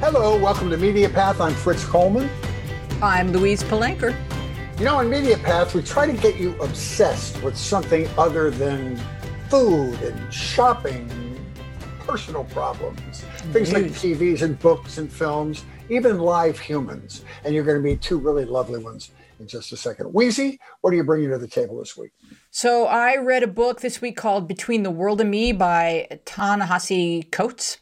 Hello, welcome to Media Path. I'm Fritz Coleman. I'm Louise Palanker. You know, in Media Path, we try to get you obsessed with something other than food and shopping, personal problems, things like TVs and books and films, even live humans. And you're going to meet two really lovely ones in just a second. Wheezy, what are you bringing to the table this week? So I read a book this week called Between the World and Me by Ta-Nehisi Coates.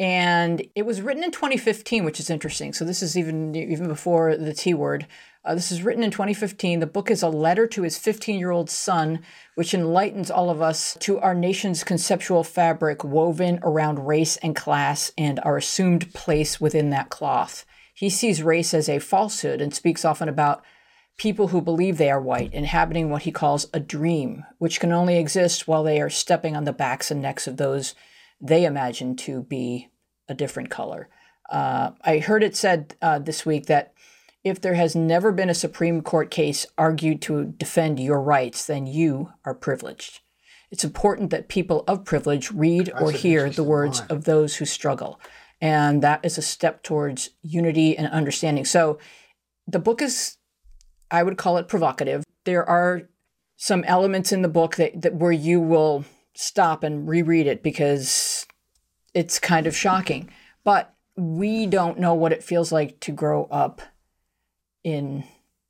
And it was written in 2015, which is interesting. So this is even even before the T word. Uh, this is written in 2015. The book is a letter to his 15 year old son, which enlightens all of us to our nation's conceptual fabric woven around race and class and our assumed place within that cloth. He sees race as a falsehood and speaks often about people who believe they are white inhabiting what he calls a dream, which can only exist while they are stepping on the backs and necks of those they imagine to be a different color. Uh, I heard it said uh, this week that if there has never been a Supreme Court case argued to defend your rights, then you are privileged. It's important that people of privilege read That's or hear the words line. of those who struggle. And that is a step towards unity and understanding. So the book is, I would call it provocative. There are some elements in the book that, that where you will stop and reread it because it's kind of shocking. But we don't know what it feels like to grow up in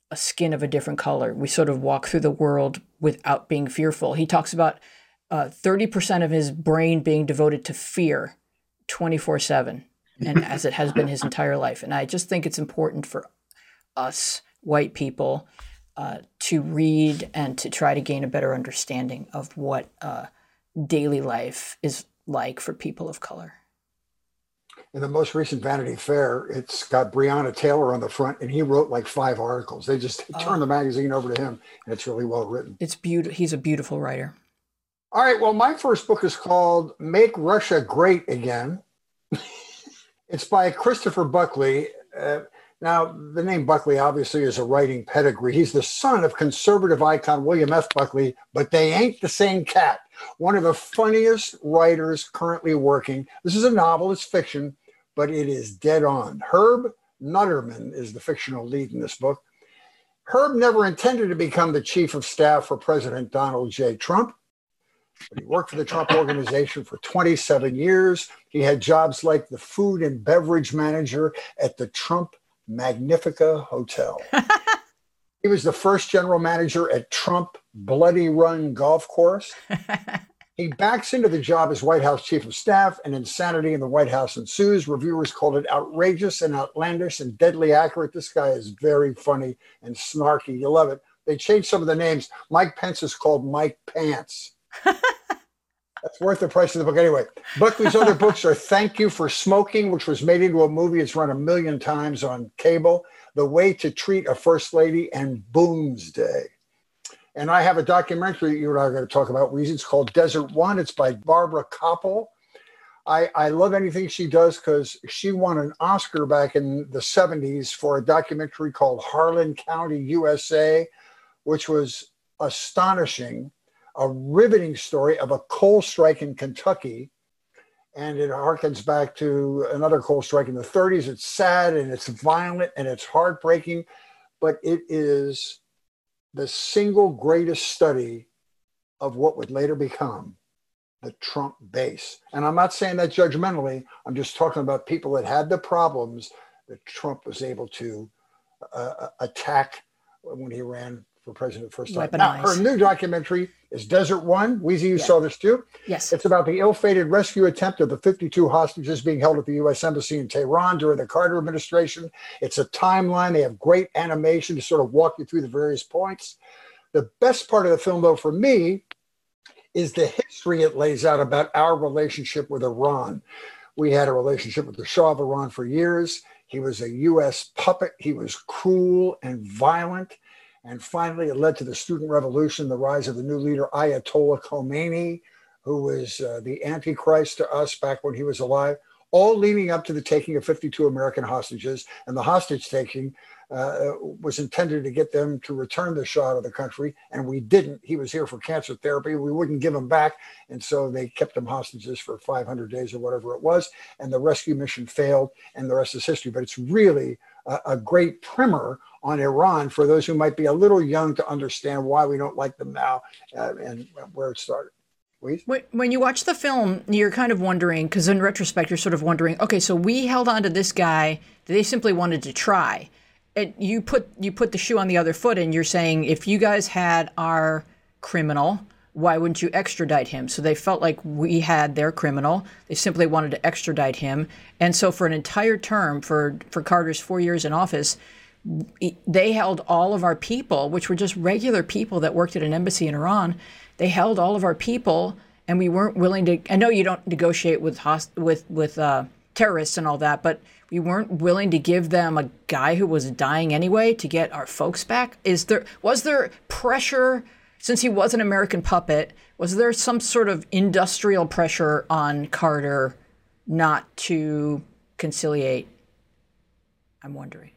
a skin of a different color. We sort of walk through the world without being fearful. He talks about uh, 30% of his brain being devoted to fear 24 7, and as it has been his entire life. And I just think it's important for us, white people, uh, to read and to try to gain a better understanding of what uh, daily life is like for people of color. In the most recent Vanity Fair, it's got Breonna Taylor on the front, and he wrote like five articles. They just Oh. turn the magazine over to him, and it's really well written. It's beautiful. He's a beautiful writer. All right, well, my first book is called Make Russia Great Again. it's by Christopher Buckley. Uh, now, the name Buckley obviously is a writing pedigree. He's the son of conservative icon William F. Buckley, but they ain't the same cat. One of the funniest writers currently working. This is a novel, it's fiction, but it is dead on. Herb Nutterman is the fictional lead in this book. Herb never intended to become the chief of staff for President Donald J. Trump but he worked for the Trump organization for 27 years. He had jobs like the food and beverage manager at the Trump Magnifica Hotel. he was the first general manager at Trump Bloody Run Golf Course. He backs into the job as White House chief of staff, and insanity in the White House ensues. Reviewers called it outrageous and outlandish and deadly accurate. This guy is very funny and snarky. You love it. They changed some of the names. Mike Pence is called Mike Pants. That's worth the price of the book anyway. Buckley's other books are Thank You for Smoking, which was made into a movie. It's run a million times on cable. The Way to Treat a First Lady and Boomsday. And I have a documentary you and I are going to talk about. It's called Desert One. It's by Barbara Kopple. I, I love anything she does because she won an Oscar back in the 70s for a documentary called Harlan County, USA, which was astonishing a riveting story of a coal strike in Kentucky. And it harkens back to another coal strike in the 30s. It's sad and it's violent and it's heartbreaking, but it is the single greatest study of what would later become the Trump base. And I'm not saying that judgmentally, I'm just talking about people that had the problems that Trump was able to uh, attack when he ran for president the first time. Now, her new documentary is Desert One. Weezy, you Yeah. saw this too. Yes. It's about the ill-fated rescue attempt of the 52 hostages being held at the U.S. Embassy in Tehran during the Carter administration. It's a timeline. They have great animation to sort of walk you through the various points. The best part of the film, though, for me, is the history it lays out about our relationship with Iran. We had a relationship with the Shah of Iran for years. He was a U.S. puppet. He was cruel and violent. And finally, it led to the student revolution, the rise of the new leader, Ayatollah Khomeini, who was uh, the Antichrist to us back when he was alive. all leading up to the taking of 52 American hostages. And the hostage taking uh, was intended to get them to return the Shah to the country, and we didn't. He was here for cancer therapy. We wouldn't give him back, and so they kept him hostages for 500 days or whatever it was. And the rescue mission failed, and the rest is history. But it's really a, a great primer on Iran for those who might be a little young to understand why we don't like them now uh, and where it started. When you watch the film, you're kind of wondering, because in retrospect, you're sort of wondering, okay, so we held on to this guy. They simply wanted to try. It, you put you put the shoe on the other foot, and you're saying if you guys had our criminal, why wouldn't you extradite him? So they felt like we had their criminal. They simply wanted to extradite him, and so for an entire term, for for Carter's four years in office, they held all of our people, which were just regular people that worked at an embassy in Iran they held all of our people, and we weren't willing to. I know you don't negotiate with host, with with uh, terrorists and all that, but we weren't willing to give them a guy who was dying anyway to get our folks back. Is there was there pressure since he was an American puppet? Was there some sort of industrial pressure on Carter not to conciliate? I'm wondering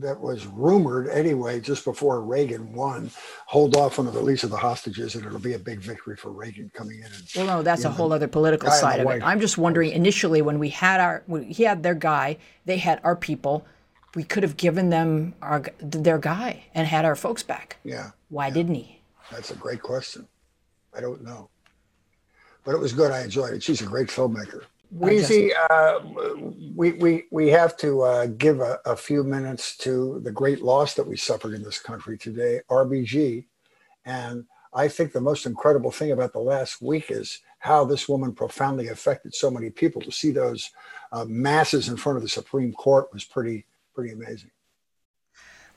that was rumored anyway, just before Reagan won, hold off on the release of the hostages, and it'll be a big victory for Reagan coming in. And, well, no, that's a whole other political side of it. I'm just wondering. Initially, when we had our, when he had their guy, they had our people. We could have given them our their guy and had our folks back. Yeah. Why yeah. didn't he? That's a great question. I don't know, but it was good. I enjoyed it. She's a great filmmaker. Weezy, uh, we, we, we have to uh, give a, a, few minutes to the great loss that we suffered in this country today, RBG. And I think the most incredible thing about the last week is how this woman profoundly affected so many people. To see those uh, masses in front of the Supreme Court was pretty, pretty amazing.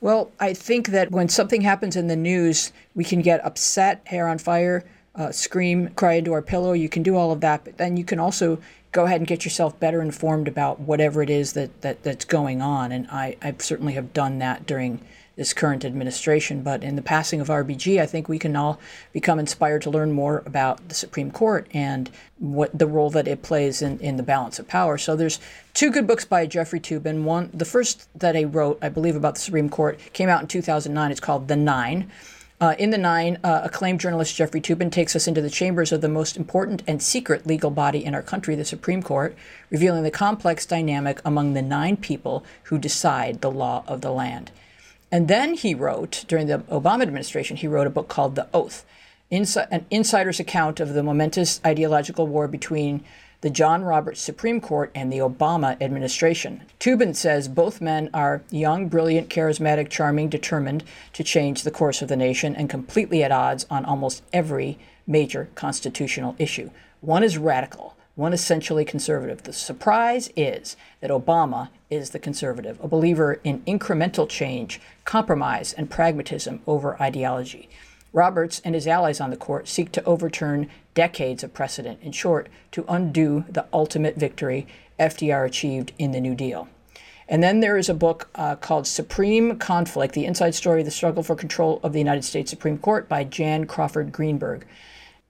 Well, I think that when something happens in the news, we can get upset, hair on fire, uh, scream, cry into our pillow. You can do all of that, but then you can also go ahead and get yourself better informed about whatever it is that, that that's going on. And I, I certainly have done that during this current administration. But in the passing of RBG, I think we can all become inspired to learn more about the Supreme Court and what the role that it plays in, in the balance of power. So there's two good books by Jeffrey Toobin. One, the first that he wrote, I believe, about the Supreme Court came out in 2009. It's called The Nine. Uh, in the nine, uh, acclaimed journalist Jeffrey Toobin takes us into the chambers of the most important and secret legal body in our country, the Supreme Court, revealing the complex dynamic among the nine people who decide the law of the land. And then he wrote, during the Obama administration, he wrote a book called The Oath, an insider's account of the momentous ideological war between the John Roberts Supreme Court and the Obama administration. Toobin says both men are young, brilliant, charismatic, charming, determined to change the course of the nation, and completely at odds on almost every major constitutional issue. One is radical, one essentially conservative. The surprise is that Obama is the conservative, a believer in incremental change, compromise, and pragmatism over ideology. Roberts and his allies on the court seek to overturn decades of precedent, in short, to undo the ultimate victory FDR achieved in the New Deal. And then there is a book uh, called Supreme Conflict The Inside Story of the Struggle for Control of the United States Supreme Court by Jan Crawford Greenberg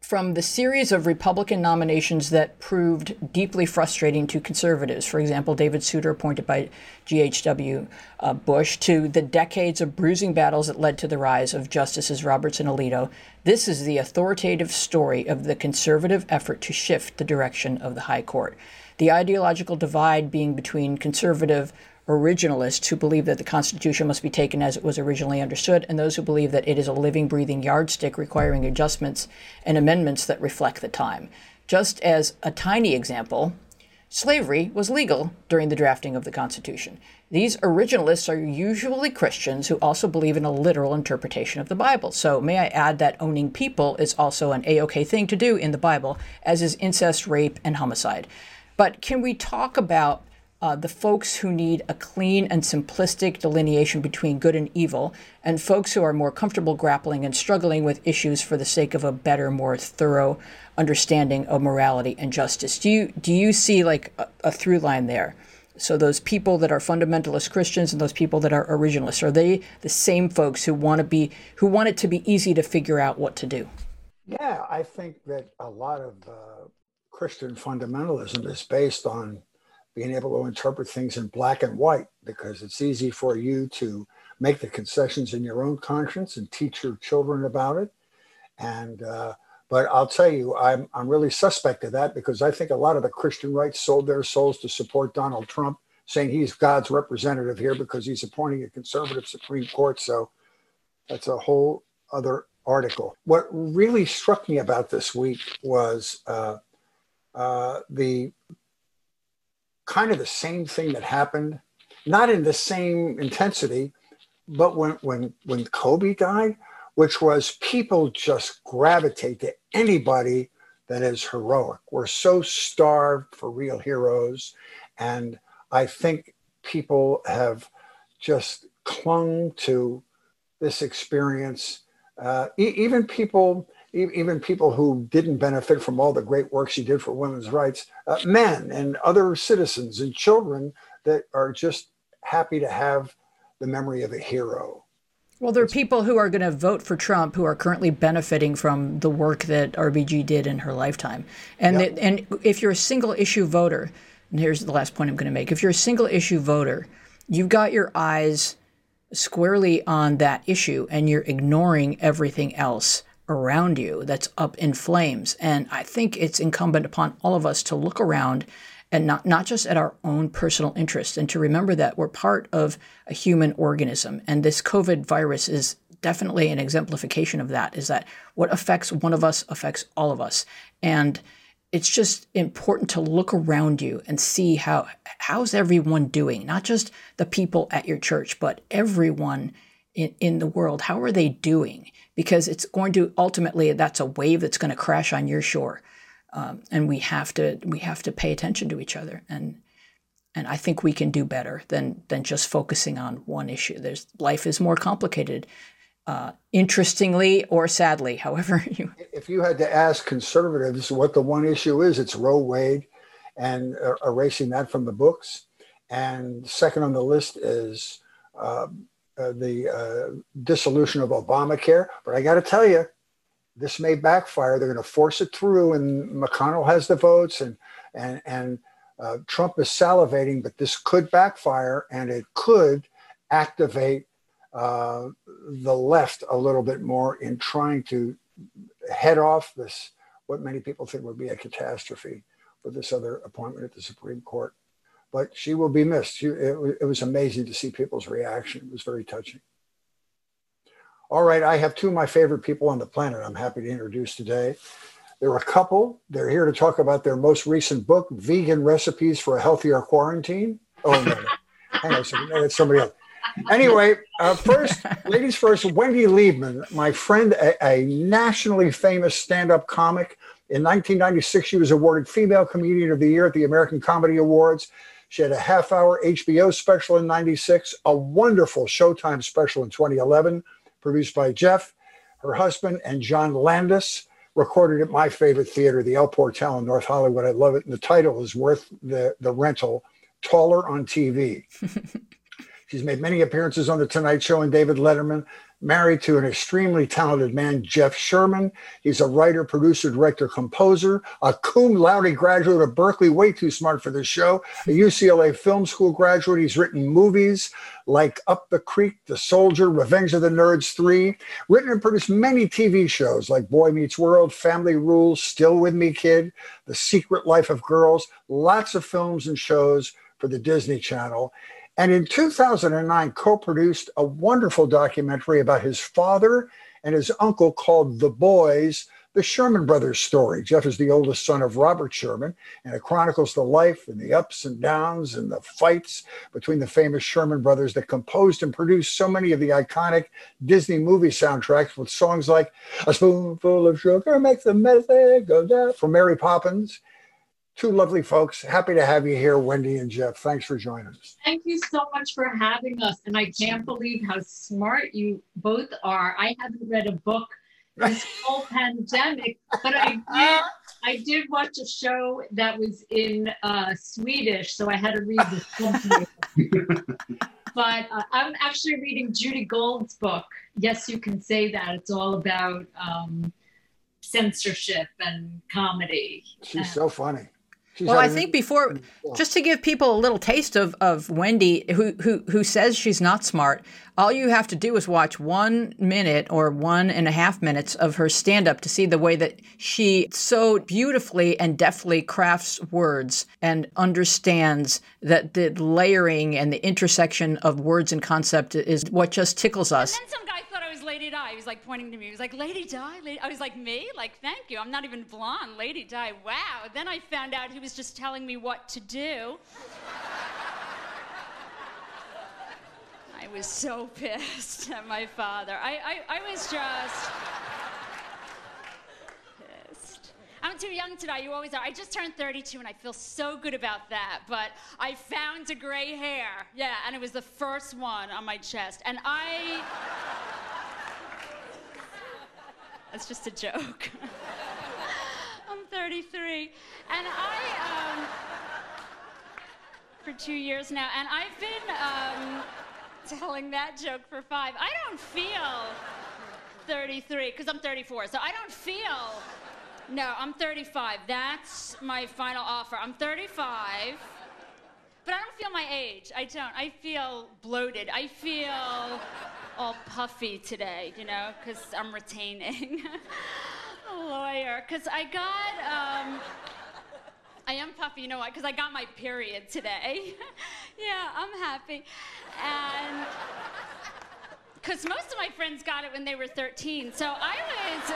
from the series of Republican nominations that proved deeply frustrating to conservatives, for example, David Souter appointed by G.H.W. Uh, Bush, to the decades of bruising battles that led to the rise of Justices Roberts and Alito, this is the authoritative story of the conservative effort to shift the direction of the High Court. The ideological divide being between conservative originalists who believe that the Constitution must be taken as it was originally understood, and those who believe that it is a living, breathing yardstick requiring adjustments and amendments that reflect the time. Just as a tiny example, slavery was legal during the drafting of the Constitution. These originalists are usually Christians who also believe in a literal interpretation of the Bible. So, may I add that owning people is also an A OK thing to do in the Bible, as is incest, rape, and homicide. But can we talk about uh, the folks who need a clean and simplistic delineation between good and evil, and folks who are more comfortable grappling and struggling with issues for the sake of a better, more thorough understanding of morality and justice. Do you do you see like a, a through line there? So those people that are fundamentalist Christians and those people that are originalists are they the same folks who want to be who want it to be easy to figure out what to do? Yeah, I think that a lot of uh, Christian fundamentalism is based on being able to interpret things in black and white because it's easy for you to make the concessions in your own conscience and teach your children about it. And uh, but I'll tell you, I'm I'm really suspect of that because I think a lot of the Christian right sold their souls to support Donald Trump, saying he's God's representative here because he's appointing a conservative Supreme Court. So that's a whole other article. What really struck me about this week was uh, uh, the kind of the same thing that happened, not in the same intensity, but when when when Kobe died, which was people just gravitate to anybody that is heroic. We're so starved for real heroes, and I think people have just clung to this experience. Uh, e- even people even people who didn't benefit from all the great work she did for women's rights, uh, men and other citizens and children that are just happy to have the memory of a hero. Well, there are people who are going to vote for Trump who are currently benefiting from the work that RBG did in her lifetime. And, yep. and if you're a single issue voter, and here's the last point I'm going to make if you're a single issue voter, you've got your eyes squarely on that issue and you're ignoring everything else around you that's up in flames. And I think it's incumbent upon all of us to look around and not, not just at our own personal interests and to remember that we're part of a human organism. And this COVID virus is definitely an exemplification of that is that what affects one of us affects all of us. And it's just important to look around you and see how how's everyone doing not just the people at your church but everyone in, in the world how are they doing because it's going to ultimately that's a wave that's going to crash on your shore, um, and we have to we have to pay attention to each other and and I think we can do better than than just focusing on one issue. There's life is more complicated. Uh, interestingly or sadly, however you. If you had to ask conservatives what the one issue is, it's Roe Wade, and uh, erasing that from the books. And second on the list is um, uh, the uh, dissolution of Obamacare. But I got to tell you, this may backfire. They're going to force it through, and McConnell has the votes, and and and uh, Trump is salivating. But this could backfire, and it could activate uh, the left a little bit more in trying to head off this what many people think would be a catastrophe with this other appointment at the Supreme Court but she will be missed. She, it, it was amazing to see people's reaction. It was very touching. All right, I have two of my favorite people on the planet I'm happy to introduce today. They're a couple. They're here to talk about their most recent book, Vegan Recipes for a Healthier Quarantine. Oh, no, no. hang on a second. That's somebody else. Anyway, uh, first, ladies first, Wendy Liebman, my friend, a, a nationally famous stand up comic. In 1996, she was awarded Female Comedian of the Year at the American Comedy Awards. She had a half hour HBO special in 96, a wonderful Showtime special in 2011, produced by Jeff, her husband, and John Landis, recorded at my favorite theater, the El Portal in North Hollywood. I love it. And the title is worth the, the rental Taller on TV. She's made many appearances on The Tonight Show and David Letterman, married to an extremely talented man, Jeff Sherman. He's a writer, producer, director, composer, a cum laude graduate of Berkeley, way too smart for this show, a UCLA film school graduate. He's written movies like Up the Creek, The Soldier, Revenge of the Nerds 3, written and produced many TV shows like Boy Meets World, Family Rules, Still With Me Kid, The Secret Life of Girls, lots of films and shows for the Disney Channel. And in 2009, co produced a wonderful documentary about his father and his uncle called The Boys, the Sherman Brothers story. Jeff is the oldest son of Robert Sherman, and it chronicles the life and the ups and downs and the fights between the famous Sherman Brothers that composed and produced so many of the iconic Disney movie soundtracks with songs like A Spoonful of Sugar Makes the Medicine Go Down from Mary Poppins two lovely folks. Happy to have you here, Wendy and Jeff. Thanks for joining us. Thank you so much for having us. And I can't believe how smart you both are. I haven't read a book this whole pandemic, but I did. I did watch a show that was in uh, Swedish, so I had to read the but uh, I'm actually reading Judy Gold's book. Yes, you can say that. It's all about um, censorship and comedy. She's so funny. She's well, I think before, just to give people a little taste of, of Wendy, who, who who says she's not smart, all you have to do is watch one minute or one and a half minutes of her stand up to see the way that she so beautifully and deftly crafts words and understands that the layering and the intersection of words and concept is what just tickles us. And then some guy thought I was Lady Di. He was like pointing to me. He was like, Lady Di? Lady? I was like, me? Like, thank you. I'm not even blonde. Lady Di. Wow. Then I found out he was just telling me what to do. I was so pissed at my father. I, I, I was just pissed. I'm too young today. You always are. I just turned 32 and I feel so good about that. But I found a gray hair. Yeah, and it was the first one on my chest. And I. That's just a joke. I'm 33. And I, um, for two years now, and I've been um, telling that joke for five. I don't feel 33, because I'm 34, so I don't feel. No, I'm 35. That's my final offer. I'm 35. But I don't feel my age. I don't. I feel bloated. I feel all puffy today, you know, because I'm retaining a lawyer. Because I got, um, I am puffy, you know why? Because I got my period today. yeah, I'm happy. And because most of my friends got it when they were 13. So I was.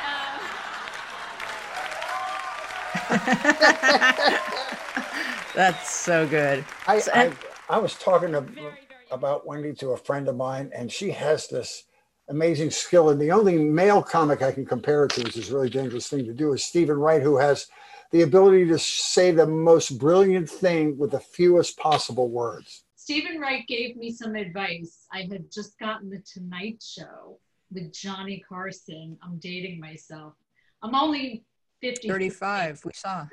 Uh, That's so good. I, So- I, I was talking ab- Very, very about Wendy to a friend of mine, and she has this amazing skill. And the only male comic I can compare it to, which is a really dangerous thing to do, is Steven Wright, who has the ability to say the most brilliant thing with the fewest possible words. Steven Wright gave me some advice. I had just gotten the Tonight Show with Johnny Carson. I'm dating myself. I'm only 50. 35, we saw.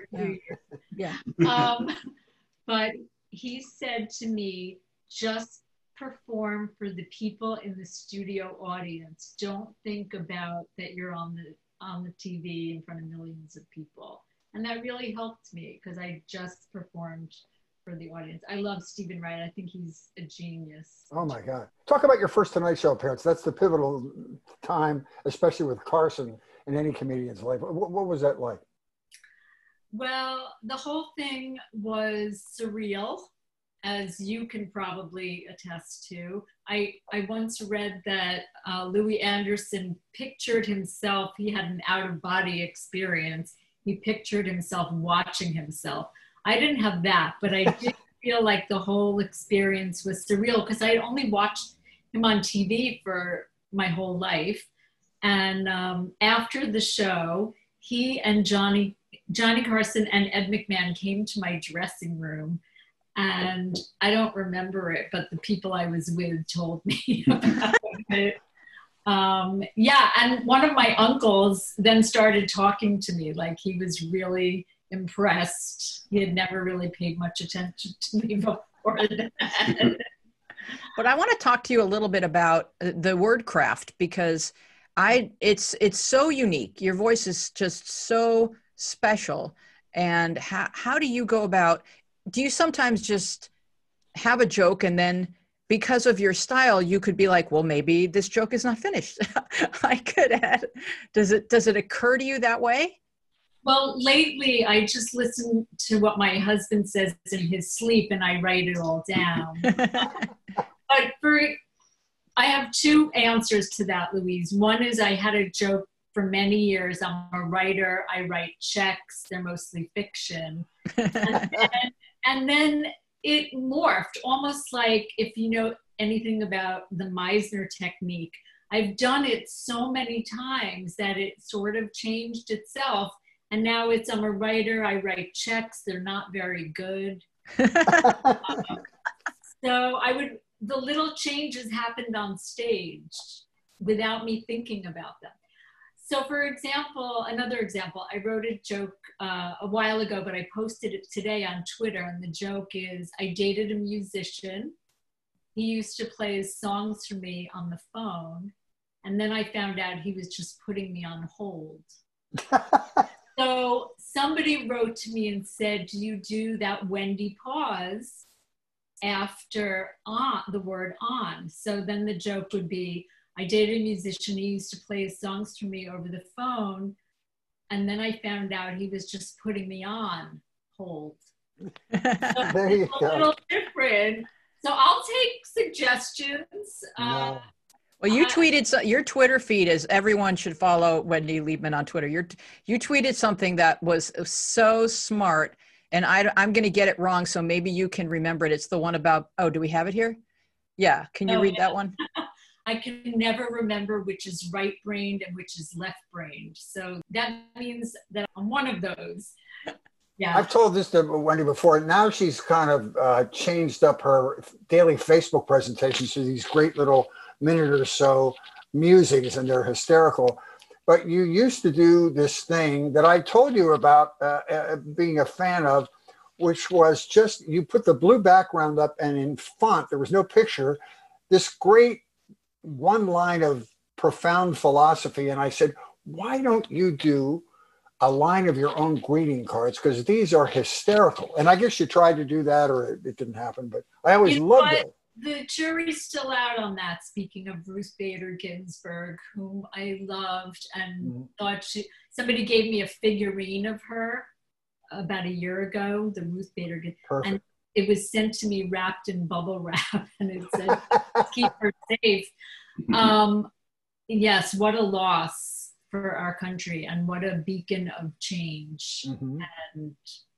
Yeah. Yeah. um, but he said to me, just perform for the people in the studio audience. Don't think about that you're on the on the TV in front of millions of people. And that really helped me because I just performed for the audience. I love Steven Wright. I think he's a genius. Oh my God. Talk about your first Tonight Show appearance. That's the pivotal time, especially with Carson in any comedian's life. What, what was that like? Well, the whole thing was surreal, as you can probably attest to. I, I once read that uh, Louie Anderson pictured himself, he had an out of body experience. He pictured himself watching himself. I didn't have that, but I did feel like the whole experience was surreal because I had only watched him on TV for my whole life. And um, after the show, he and Johnny Johnny Carson and Ed McMahon came to my dressing room, and I don't remember it, but the people I was with told me about it. Um, yeah, and one of my uncles then started talking to me like he was really impressed. He had never really paid much attention to me before. But I want to talk to you a little bit about uh, the word craft because I it's it's so unique. Your voice is just so special. And how how do you go about do you sometimes just have a joke and then because of your style you could be like, well maybe this joke is not finished. I could add does it does it occur to you that way? Well, lately I just listen to what my husband says in his sleep and I write it all down. but for I have two answers to that, Louise. One is I had a joke for many years. I'm a writer. I write checks. They're mostly fiction. and, then, and then it morphed almost like if you know anything about the Meisner technique. I've done it so many times that it sort of changed itself. And now it's I'm a writer. I write checks. They're not very good. So I would, the little changes happened on stage without me thinking about them. So, for example, another example, I wrote a joke uh, a while ago, but I posted it today on Twitter. And the joke is I dated a musician. He used to play his songs for me on the phone. And then I found out he was just putting me on hold. so somebody wrote to me and said, Do you do that Wendy pause after on the word on? So then the joke would be, I dated a musician, he used to play his songs for me over the phone. And then I found out he was just putting me on hold. So there you a go. little different. So I'll take suggestions. Uh, Well, you Uh, tweeted so, your Twitter feed is everyone should follow Wendy Liebman on Twitter. You're, you tweeted something that was so smart, and I, I'm going to get it wrong, so maybe you can remember it. It's the one about. Oh, do we have it here? Yeah, can you Oh, read yeah. that one? I can never remember which is right brained and which is left brained. So that means that I'm one of those. Yeah. I've told this to Wendy before. Now she's kind of uh, changed up her daily Facebook presentations to these great little minute or so musings, and they're hysterical. But you used to do this thing that I told you about uh, uh, being a fan of, which was just you put the blue background up, and in font, there was no picture, this great one line of profound philosophy. And I said, why don't you do a line of your own greeting cards because these are hysterical. And I guess you tried to do that or it, it didn't happen, but I always You loved it. the jury's still out on that. Speaking of Ruth Bader Ginsburg, whom I loved and Mhm. thought she, somebody gave me a figurine of her about a year ago, the Ruth Bader Ginsburg. Perfect. It was sent to me wrapped in bubble wrap and it said, keep her safe. Um, yes, what a loss for our country and what a beacon of change Mhm. and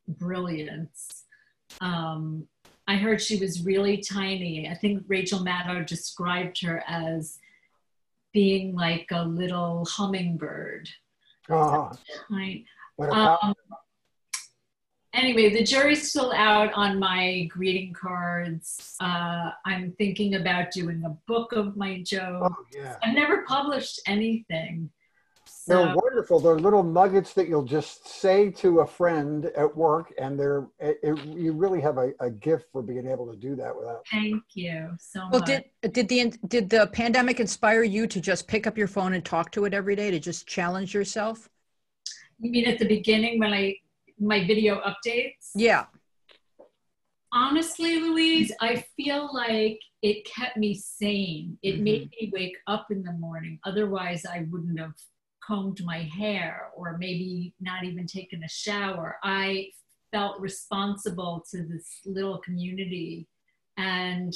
brilliance. Um, I heard she was really tiny. I think Rachel Maddow described her as being like a little hummingbird. Oh, Right. what about Um, anyway, the jury's still out on my greeting cards. Uh, I'm thinking about doing a book of my jokes. oh, yeah. I've never published anything. They're wonderful. They're little nuggets that you'll just say to a friend at work, and they're it, it- you really have a, a gift for being able to do that without. thank you so Well, much. did did the did the pandemic inspire you to just pick up your phone and talk to it every day to just challenge yourself? you mean at the beginning when I my video updates? Yeah. honestly, Louise, I feel like it kept me sane. It mm-hmm. made me wake up in the morning. Otherwise, I wouldn't have combed my hair or maybe not even taken a shower. I felt responsible to this little community. And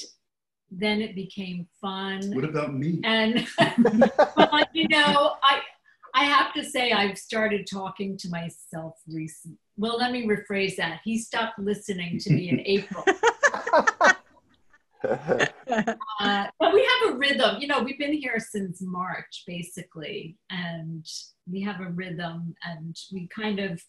then it became fun. What about me? And well, you know, I I have to say I've started talking to myself recently. Well, let me rephrase that. He stopped listening to me in April. Uh, but we have a rhythm. You know, we've been here since March, basically, and we have a rhythm, and we kind of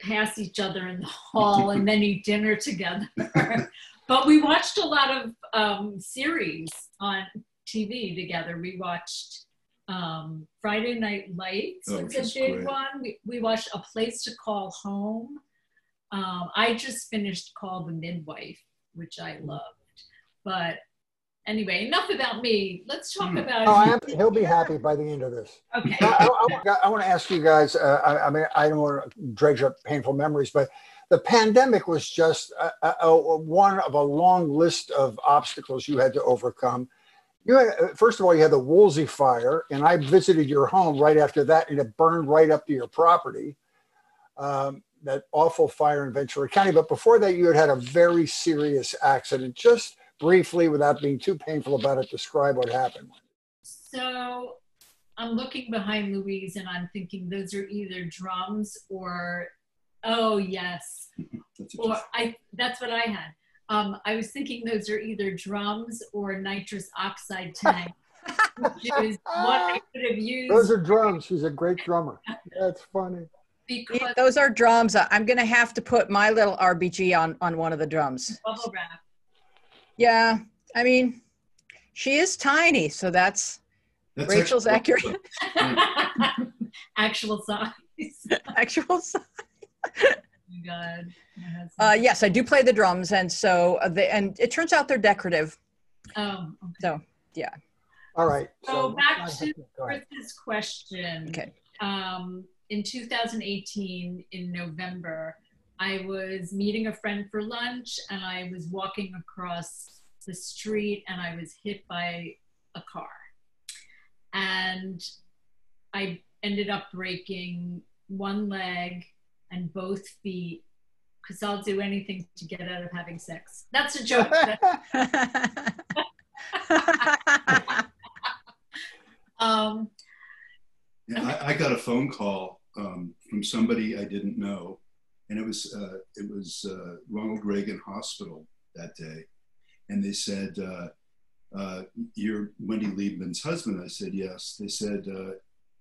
pass each other in the hall and then eat dinner together. but we watched a lot of um, series on TV together. We watched um, Friday Night Lights Oh, was a big great. one. We, we watched A Place to Call Home. Um, I just finished Call the Midwife, which I loved. But anyway, enough about me. Let's talk Hmm. about. Oh, am, he'll be happy by the end of this. Okay. I, want to ask you guys. Uh, I, I mean, I don't want to dredge up painful memories, but the pandemic was just a, a, a- one of a long list of obstacles you had to overcome. You had, uh, first of all, you had the Woolsey fire, and I visited your home right after that, and it burned right up to your property. Um, that awful fire in Ventura County. But before that, you had had a very serious accident. Just briefly, without being too painful about it, describe what happened. So I'm looking behind Louise and I'm thinking those are either drums or, oh, yes. Or I, that's what I had. Um, I was thinking those are either drums or nitrous oxide tank, which is what I could have used Those are drums. She's a great drummer. That's funny. because Those are drums. I'm going to have to put my little RBG on on one of the drums. bubble wrap. Yeah. I mean, she is tiny, so that's That's Rachel's actually- accurate. Actual size. actual. size. God. Uh, yes, I do play the drums, and so uh, they, and it turns out they're decorative. oh, okay. So yeah. All right. So back to go. Chris's question. Okay. Um, in 2018 in November, I was meeting a friend for lunch and I was walking across the street and I was hit by a car. And I ended up breaking one leg and both feet because I'll do anything to get out of having sex. That's a joke. um, yeah, I, I, got a phone call um, from somebody I didn't know, and it was uh, it was uh, Ronald Reagan Hospital that day, and they said, uh, uh "You're Wendy Liebman's husband." I said, "Yes." They said, uh,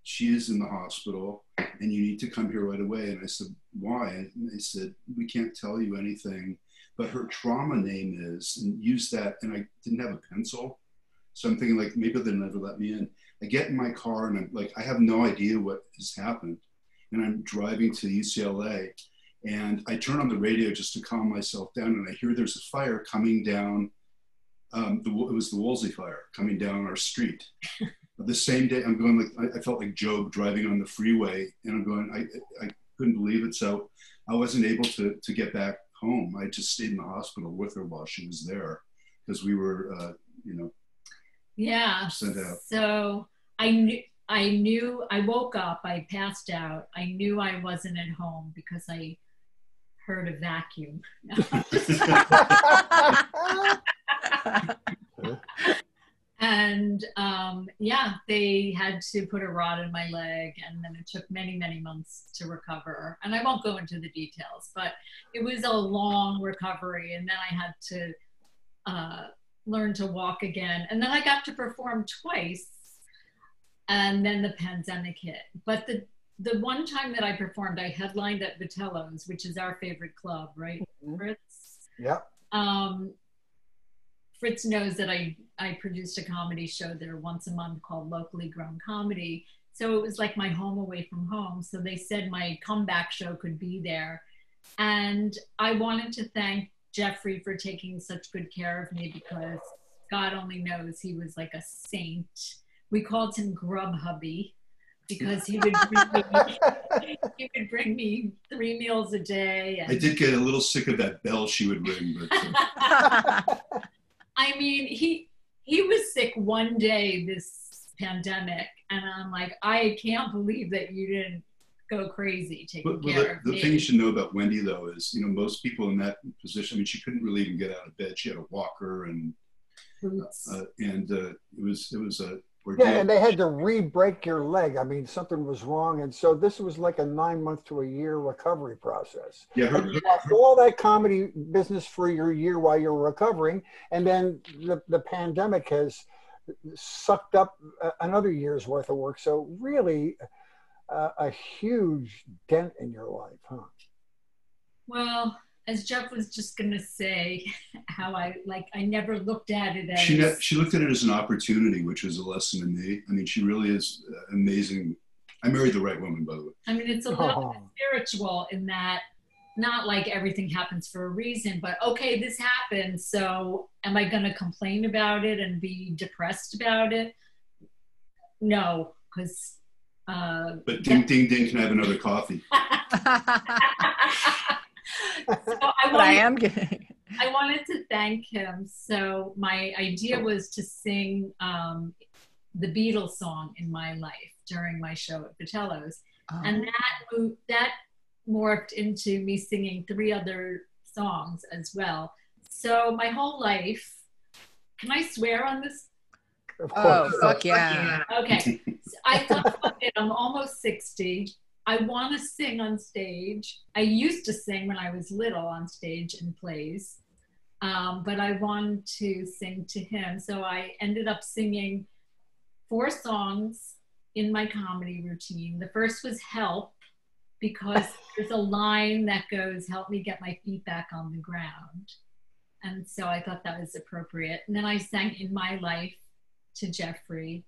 "She is in the hospital, and you need to come here right away." And I said, "Why?" And they said, "We can't tell you anything." But her trauma name is, and use that. And I didn't have a pencil, so I'm thinking like maybe they'll never let me in. I get in my car and I'm like, I have no idea what has happened. And I'm driving to UCLA and I turn on the radio just to calm myself down and I hear there's a fire coming down. Um, the, it was the Woolsey fire coming down our street. the same day, I'm going like, I, I, felt like Job driving on the freeway and I'm going, I, I couldn't believe it. So I wasn't able to, to get back home. I just stayed in the hospital with her while she was there because we were, uh, you know, yeah. sent out. So I knew I knew I woke up, I passed out. I knew I wasn't at home because I heard a vacuum. and um, yeah, they had to put a rod in my leg, and then it took many, many months to recover. And I won't go into the details, but it was a long recovery. And then I had to uh, learn to walk again. And then I got to perform twice and then the pandemic hit. But the the one time that I performed, I headlined at Vitello's, which is our favorite club, right, mm-hmm. Fritz? Yeah. Um, Fritz knows that I I produced a comedy show there once a month called Locally Grown Comedy. So it was like my home away from home. So they said my comeback show could be there. And I wanted to thank Jeffrey for taking such good care of me because God only knows he was like a saint we called him Grub Hubby because he would bring me, he would bring me three meals a day. And, I did get a little sick of that bell she would ring, but uh... I mean, he he was sick one day this pandemic, and I'm like, I can't believe that you didn't go crazy taking but, care the, the thing you should know about Wendy though is, you know, most people in that position. I mean, she couldn't really even get out of bed. She had a walker and uh, and uh, it was it was a yeah, and they had to re-break your leg. I mean, something was wrong, and so this was like a nine-month to a year recovery process. Yeah, her, you lost all that comedy business for your year while you're recovering, and then the the pandemic has sucked up another year's worth of work. So really, uh, a huge dent in your life, huh? Well, as Jeff was just going to say, how I like I never looked at it as she ne- she looked at it as an opportunity, which was a lesson to me. I mean, she really is amazing. I married the right woman, by the way. I mean, it's a little oh. spiritual in that not like everything happens for a reason, but okay, this happened. So am I going to complain about it and be depressed about it? No, because. Uh, but ding, ding, ding, can I have another coffee? so I, wanted, I am getting. I wanted to thank him. So my idea was to sing um, the Beatles song in my life during my show at Vitello's, oh. and that moved, that morphed into me singing three other songs as well. So my whole life, can I swear on this? Of Oh, fuck yeah. Okay. So I thought, I'm almost 60. I want to sing on stage. I used to sing when I was little on stage in plays, um, but I wanted to sing to him. So I ended up singing four songs in my comedy routine. The first was Help, because there's a line that goes, Help me get my feet back on the ground. And so I thought that was appropriate. And then I sang In My Life to Jeffrey.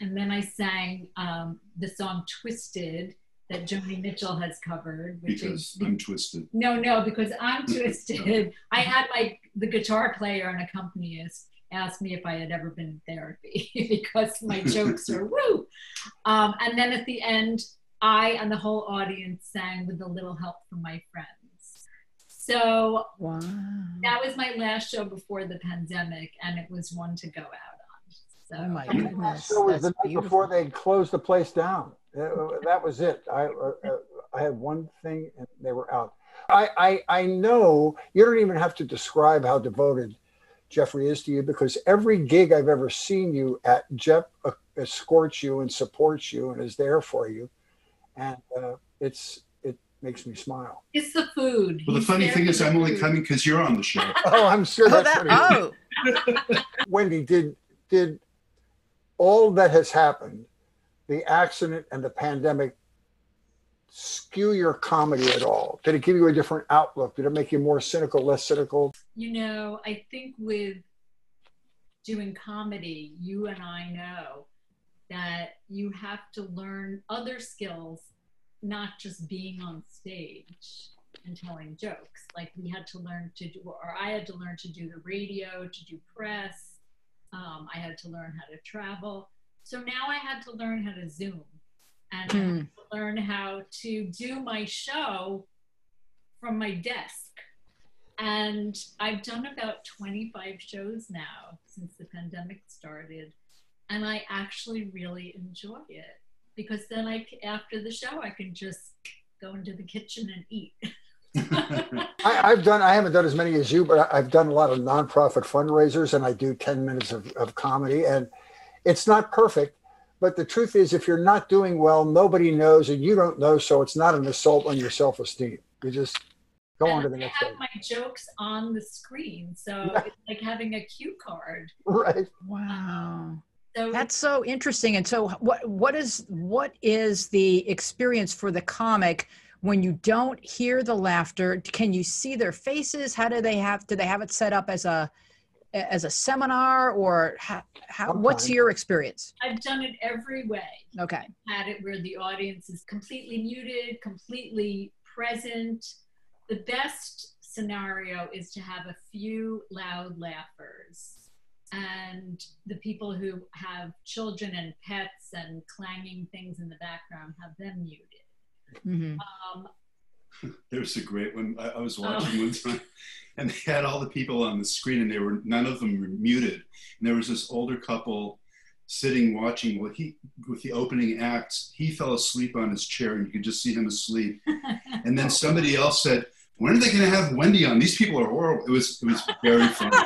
And then I sang um, the song Twisted that Joni Mitchell has covered. Which because is, I'm twisted. No, no, because I'm twisted. I had my the guitar player and accompanist ask me if I had ever been in therapy because my jokes are woo. Um, and then at the end, I and the whole audience sang with a little help from my friends. So Wow. that was my last show before the pandemic, and it was one to go out on. So Oh my And that goodness. show was the night beautiful. before they closed the place down. Uh, That was it. I, uh, uh, I had one thing and they were out. I, I, I know you don't even have to describe how devoted Jeffrey is to you because every gig I've ever seen you at, Jeff uh, escorts you and supports you and is there for you. And uh, it's it makes me smile. it's the food. Well, the He's funny thing is, I'm only coming because you're on the show. Oh, I'm sure Oh, that, what it is. oh, Wendy, did did all that has happened, the accident and the pandemic, skew your comedy at all? Did it give you a different outlook? Did it make you more cynical, less cynical? You know, I think with doing comedy, you and I know that you have to learn other skills, not just being on stage and telling jokes. Like we had to learn to do, or I had to learn to do the radio, to do press. Um, I had to learn how to travel. So now I had to learn how to Zoom and I Hmm. to learn how to do my show from my desk. And I've done about 25 shows now since the pandemic started. And I actually really enjoy it because then I, c- after the show, I can just go into the kitchen and eat. I, I've done. I haven't done as many as you, but I- I've done a lot of nonprofit fundraisers, and I do ten minutes of, of comedy, and it's not perfect. But the truth is, if you're not doing well, nobody knows, and you don't know, so it's not an assault on your self-esteem. You just go on to the I next I have thing. my jokes on the screen. So it's like having a cue card. Right. wow. So That's so interesting. And so what what is what is the experience for the comic when you don't hear the laughter? Can you see their faces? How do they have do they have it set up as a as a seminar or how, how what's your experience? I've done it every way. Okay. had it where the audience is completely muted, completely present. The best scenario is to have a few loud laughers. And the people who have children and pets and clanging things in the background have them muted. Mhm. Um, There's a great one. I, I Oh. was watching one time, and they had all the people on the screen, and they were none of them were muted. And there was this older couple sitting watching. Well, he with the opening acts, he fell asleep on his chair, and you could just see him asleep. And then somebody else said, "When are they going to have Wendy on? These people are horrible." It was it was very funny.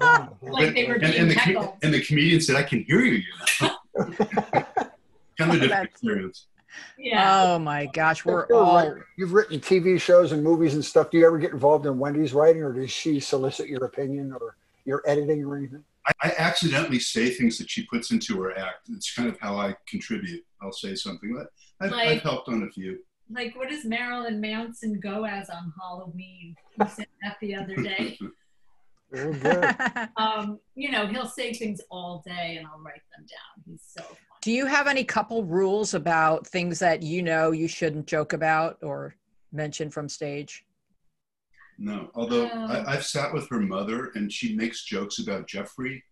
Oh, like they were and, being and, the, and the comedian said, "I can hear you." you know? kind of a different experience. Yeah. Oh my gosh, we're You're all. Writer. You've written TV shows and movies and stuff. Do you ever get involved in Wendy's writing, or does she solicit your opinion or your editing or anything? I, I accidentally say things that she puts into her act. It's kind of how I contribute. I'll say something I've, Like- I've helped on a few. Like, what does Marilyn Manson go as on Halloween? He said that the other day. Very good. Um, you know, he'll say things all day and I'll write them down. He's so funny. Do you have any couple rules about things that you know you shouldn't joke about or mention from stage? No, although Um, I, I've sat with her mother and she makes jokes about Jeffrey.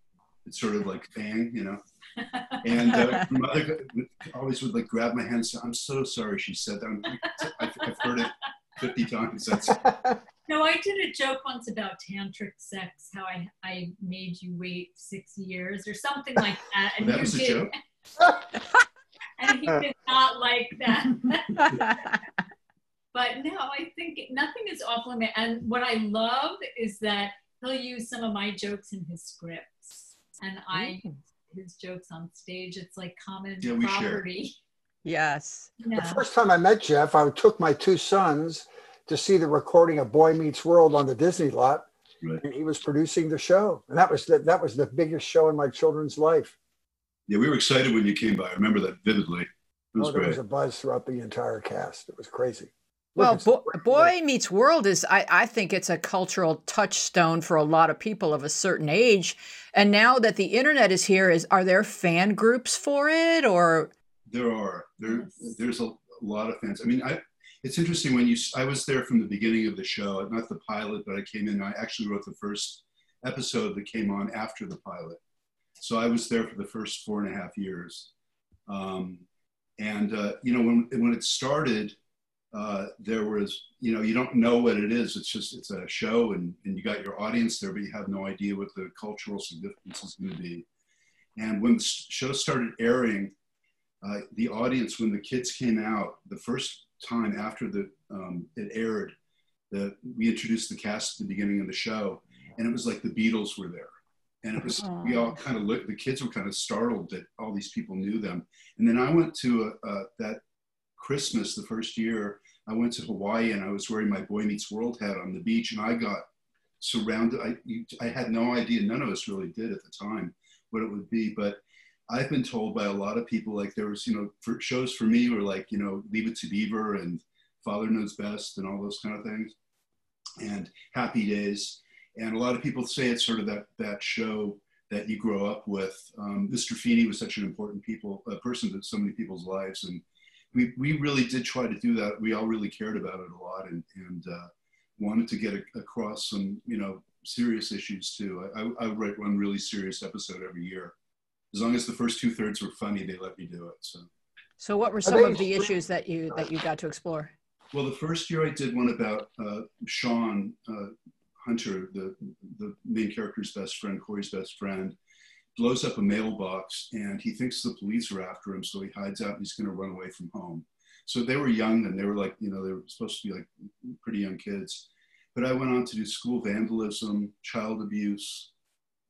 It's sort of like Fang, you know. And uh, her mother always would like grab my hand and say, "I'm so sorry." She said that. I'm, I've, I've heard it fifty times. That's No, I did a joke once about tantric sex, how I, I made you wait six years or something like that. And that you was a did, joke. And he did not like that. But no, I think nothing is off limit. And what I love is that he'll use some of my jokes in his scripts. And I his jokes on stage. It's like common Yeah, we share. property. yes. Yeah. The first time I met Jeff, I took my two sons to see the recording of Boy Meets World on the Disney lot, Right. and he was producing the show, and that was the, that was the biggest show in my children's life. Yeah, we were excited when you came by. I remember that vividly. It was Oh, there great. was a buzz throughout the entire cast. It was crazy. Well, Look, it's Bo- great Boy Meets World is, I, I think it's a cultural touchstone for a lot of people of a certain age. And now that the internet is here, is are there fan groups for it or? There are there. Yes. There's a, a lot of fans. I mean, I. It's interesting when you. I was there from the beginning of the show, not the pilot, but I came in. I actually wrote the first episode that came on after the pilot, so I was there for the first four and a half years. Um, And uh, you know, when when it started, uh, there was you know you don't know what it is. It's just it's a show, and and you got your audience there, but you have no idea what the cultural significance is going to be. And when the show started airing, uh, the audience, when the kids came out, the first time after the um, it aired, the we introduced the cast at the beginning of the show, and it was like the Beatles were there and it was we all kind of looked the kids were kind of startled that all these people knew them. And then i went to a, a, that christmas the first year i went to hawaii and i was wearing my boy meets world hat on the beach and i got surrounded i, I had no idea none of us really did at the time what it would be but i've been told by a lot of people like there was you know for shows for me were like you know leave it to beaver and father knows best and all those kind of things and happy days and a lot of people say it's sort of that that show that you grow up with. Um, Mr. Feeney was such an important people, a person to so many people's lives, and we we really did try to do that. We all really cared about it a lot, and and uh, wanted to get a, across some you know serious issues too. I, I, I would write one really serious episode every year. As long as the first two thirds were funny, they let me do it. So. So what were some of the issues that you that you got to explore? Well, the first year I did one about uh, Shawn, uh, Hunter, the, the main character's best friend, Cory's best friend, blows up a mailbox and he thinks the police are after him. So he hides out and he's going to run away from home. So they were young and they were like, you know, they were supposed to be like pretty young kids. But I went on to do school vandalism, child abuse.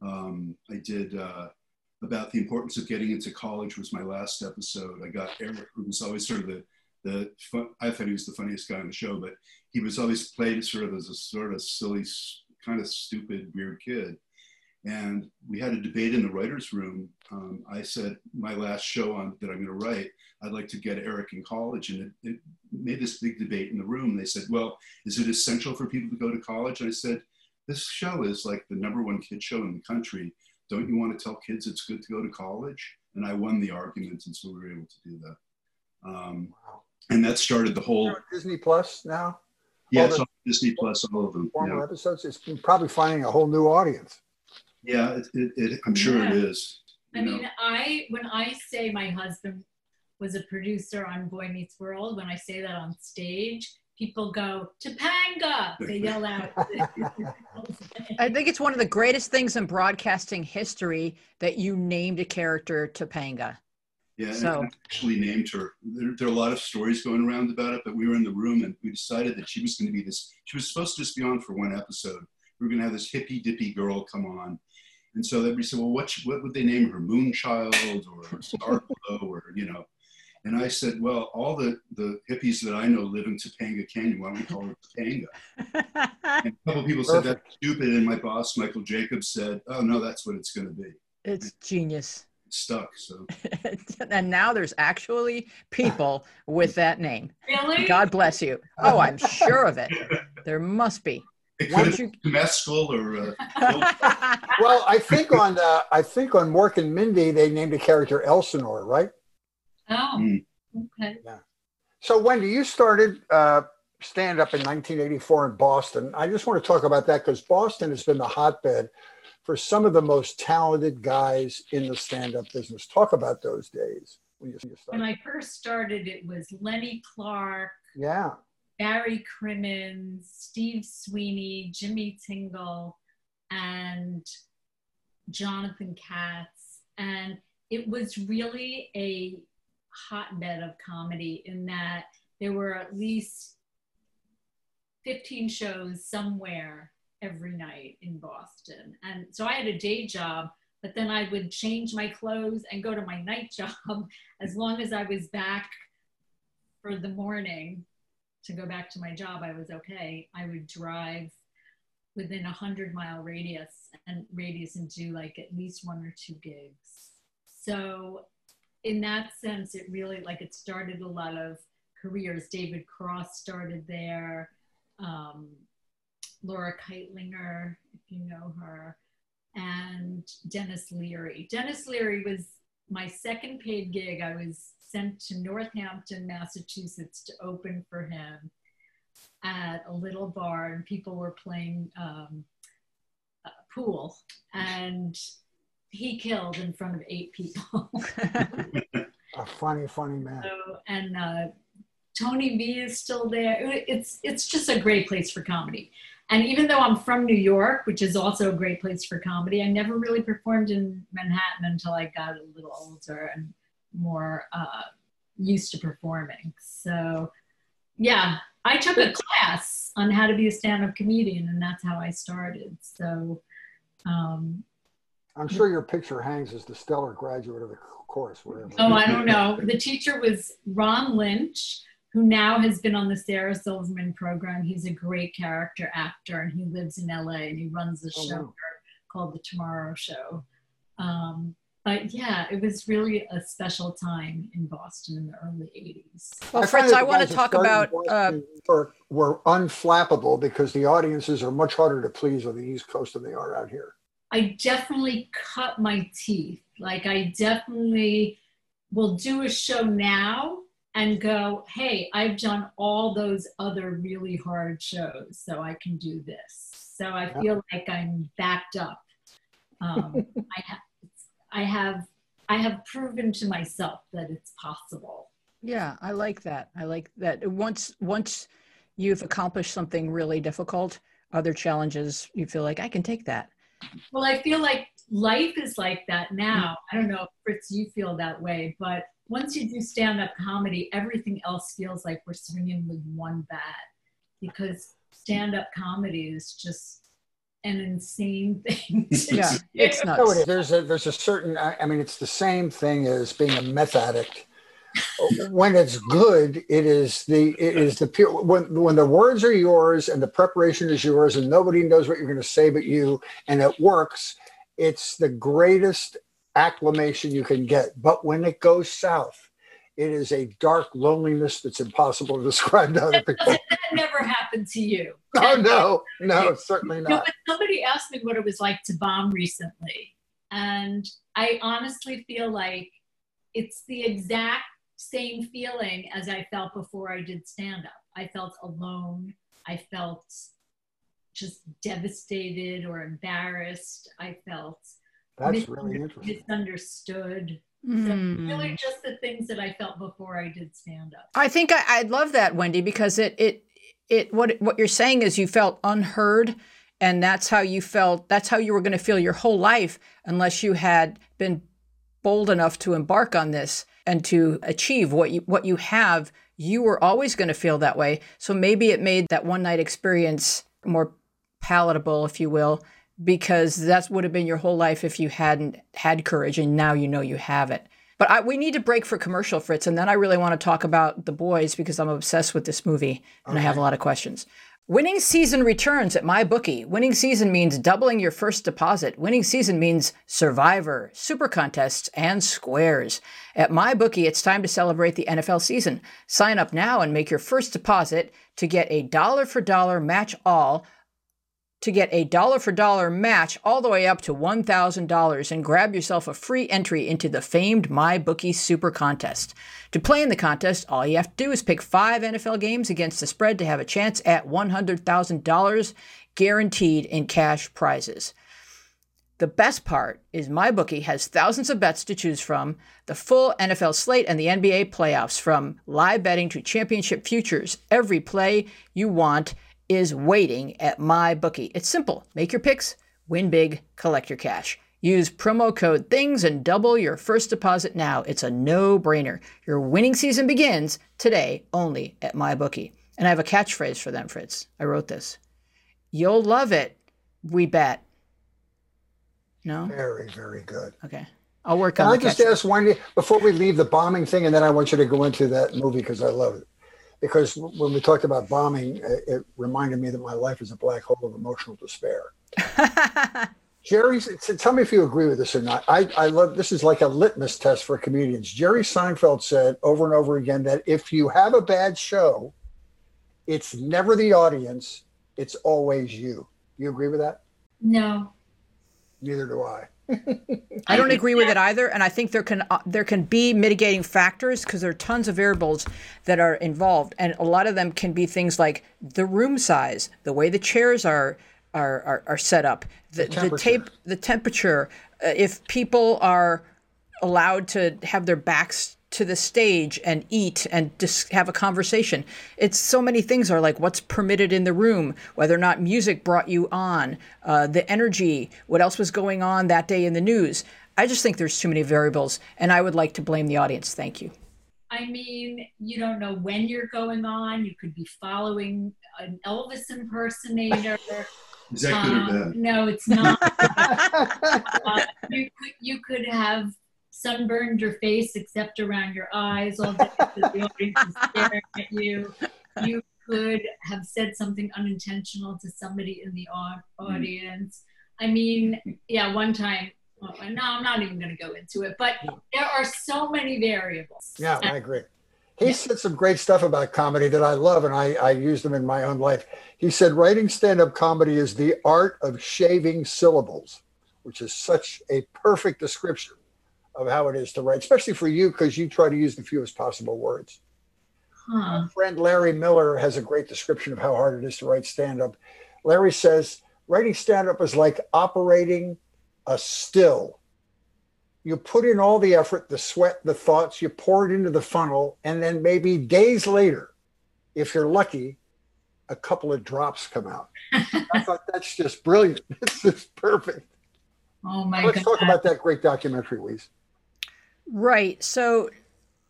Um, I did uh, about the importance of getting into college was my last episode. I got Eric, who was always sort of the the fun, I thought he was the funniest guy on the show, but he was always played sort of as a sort of silly, kind of stupid, weird kid. And we had a debate in the writers' room. Um, I said my last show on that I'm going to write, I'd like to get Eric in college, and it, it made this big debate in the room. They said, "Well, is it essential for people to go to college?" And I said, "This show is like the number one kid show in the country. Don't you want to tell kids it's good to go to college?" And I won the argument, and so we were able to do that. Um, wow and that started the whole Disney Plus now. Yeah, it's on Disney Plus, all of them. Former yeah. episodes. It's probably finding a whole new audience. Yeah, it, it, it, I'm sure yeah. it is. I know. mean, I when I say my husband was a producer on Boy Meets World, when I say that on stage, people go Topanga. They yell out. I think it's one of the greatest things in broadcasting history that you named a character Topanga. Yeah, so. I actually named her. There, there, are a lot of stories going around about it, but we were in the room and we decided that she was going to be this. She was supposed to just be on for one episode. We were going to have this hippy dippy girl come on, and so everybody said, "Well, what what would they name her? Moonchild or Starglow or you know?" And I said, "Well, all the the hippies that I know live in Topanga Canyon. Why don't we call her Topanga?" and a couple people said that's stupid, and my boss Michael Jacobs said, "Oh no, that's what it's going to be." It's genius stuck. So, and now there's actually people with that name. Really? God bless you. Oh, I'm sure of it. There must be. Once you mescal or uh, well, I think on uh, I think on Mork and Mindy they named a character Elsinore, right? Oh, mm. okay. Yeah. So Wendy, you started uh, stand up in 1984 in Boston. I just want to talk about that because Boston has been the hotbed for some of the most talented guys in the stand-up business. Talk about those days when you, started. When I first started, it was Lenny Clarke. Yeah. Barry Crimmins, Steve Sweeney, Jimmy Tingle, and Jonathan Katz. And it was really a hotbed of comedy in that there were at least 15 shows somewhere every night in Boston. And so I had a day job, but then I would change my clothes and go to my night job as long as I was back for the morning to go back to my job. I was okay. I would drive within a hundred mile radius and radius and do like at least one or two gigs. So in that sense, it really like it started a lot of careers. David Cross started there. Um, Laura Kightlinger, if you know her, and Denis Leary. Denis Leary was my second paid gig. I was sent to Northampton, Massachusetts to open for him at a little bar, and people were playing um, pool, and he killed in front of eight people. a funny, funny man. So, and uh, Tony V is still there. It's it's just a great place for comedy. And even though I'm from New York, which is also a great place for comedy, I never really performed in Manhattan until I got a little older and more uh, used to performing. So, yeah, I took a class on how to be a stand-up comedian, and that's how I started. So, um, I'm sure your picture hangs as the stellar graduate of the course. Wherever. Oh, I don't know. The teacher was Ron Lynch, who now has been on the Sarah Silverman program. He's a great character actor, and he lives in LA, and he runs a Oh, show wow. called The Tomorrow Show. Um, but yeah, it was really a special time in Boston in the early 80s. Well, I Fritz, that I want to talk about. Boston Uh, and New York were unflappable because the audiences are much harder to please on the East Coast than they are out here. I definitely cut my teeth. Like I definitely will do a show now and go, hey, I've done all those other really hard shows, so I can do this. So I Yeah. feel like I'm backed up. Um, I have, I have, I have proven to myself that it's possible. yeah, I like that. I like that. Once once you've accomplished something really difficult, other challenges, you feel like I can take that. Well, I feel like life is like that now. I don't know if Fritz, you feel that way, but once you do stand up comedy, everything else feels like we're swinging with one bat because stand up comedy is just an insane thing. to Yeah, do. it's No, it nuts. is. There's a there's a certain. I, I mean, it's the same thing as being a meth addict. when it's good, it is the it is the pure when when the words are yours and the preparation is yours and nobody knows what you're going to say but you and it works. It's the greatest acclamation you can get. But when it goes south, it is a dark loneliness that's impossible to describe to other people. that never happened to you. Oh no, no, certainly No, not. but somebody asked me what it was like to bomb recently. And I honestly feel like it's the exact same feeling as I felt before I did stand up. I felt alone. I felt just devastated or embarrassed. I felt That's really interesting. misunderstood. So Mm. really just the things that I felt before I did stand up. I think I, I love that, Wendy, because it it it what what you're saying is you felt unheard, and that's how you felt. That's how you were going to feel your whole life, unless you had been bold enough to embark on this and to achieve what you what you have. You were always going to feel that way. So maybe it made that one night experience more palatable, if you will, because that would have been your whole life if you hadn't had courage, and now you know you have it. But I, we need to break for commercial, Fritz, and then I really want to talk about the boys because I'm obsessed with this movie and I have a lot of questions. Winning season returns at MyBookie. Winning season means doubling your first deposit. Winning season means Survivor, Super Contests, and Squares. At MyBookie, it's time to celebrate the NFL season. Sign up now and make your first deposit to get a dollar for dollar match all to get a dollar for dollar match all the way up to $1,000 and grab yourself a free entry into the famed MyBookie Super Contest. To play in the contest, all you have to do is pick five NFL games against the spread to have a chance at $100,000 guaranteed in cash prizes. The best part is MyBookie has thousands of bets to choose from, the full NFL slate and the NBA playoffs, from live betting to championship futures. Every play you want is waiting at MyBookie. It's simple. Make your picks, win big, collect your cash. Use promo code THINGS and double your first deposit now. It's a no brainer. Your winning season begins today only at MyBookie. And I have a catchphrase for them, Fritz. I wrote this. You'll love it, we bet. No? Very, very good. Okay. I'll work Can on I just ask Wendy before we leave the bombing thing, and then I want you to go into that movie because I love it. Because when we talked about bombing, it, it reminded me that my life is a black hole of emotional despair. Jerry, tell me if you agree with this or not. I, I love this is like a litmus test for comedians. Jerry Seinfeld said over and over again that if you have a bad show, it's never the audience, it's always you. You agree with that? No. Neither do I. I don't agree with it either, and I think there can uh, there can be mitigating factors because there are tons of variables that are involved, and a lot of them can be things like the room size, the way the chairs are are are, are set up, the, the, temperature. tape, the temperature. Uh, if people are allowed to have their backs to the stage and eat and just have a conversation. It's so many things are like what's permitted in the room, whether or not music brought you on, uh, the energy, what else was going on that day in the news. I just think there's too many variables, and I would like to blame the audience. Thank you. I mean, you don't know when you're going on. You could be following an Elvis impersonator. Is that good or Um. No, it's not. uh, you, could, you could have sunburned your face except around your eyes all day because the audience is staring at you. You could have said something unintentional to somebody in the au- audience. I mean, yeah, one time. oh, no, I'm not even going to go into it, but there are so many variables. Yeah, I agree. He said some great stuff about comedy that I love, and I, I use them in my own life. He said, writing stand up comedy is the art of shaving syllables, which is such a perfect description of how it is to write, especially for you, because you try to use the fewest possible words. Huh. My friend Larry Miller has a great description of how hard it is to write stand up. Larry says, writing stand up is like operating a still. You put in all the effort, the sweat, the thoughts, you pour it into the funnel, and then maybe days later, if you're lucky, a couple of drops come out. I thought that's just brilliant. This is perfect. Oh my Let's God. talk about that great documentary, Lise. Right. So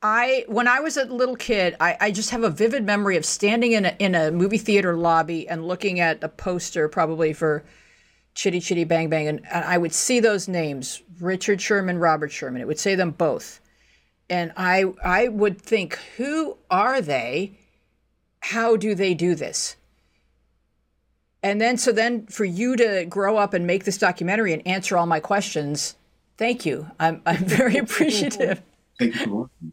I when I was a little kid, I, I just have a vivid memory of standing in a in a movie theater lobby and looking at a poster probably for Chitty Chitty Bang Bang and, and I would see those names, Richard Sherman, Robert Sherman. It would say them both. And I I would think, who are they? How do they do this? And then so then for you to grow up and make this documentary and answer all my questions, thank you. I'm I'm very appreciative. Thank you for watching.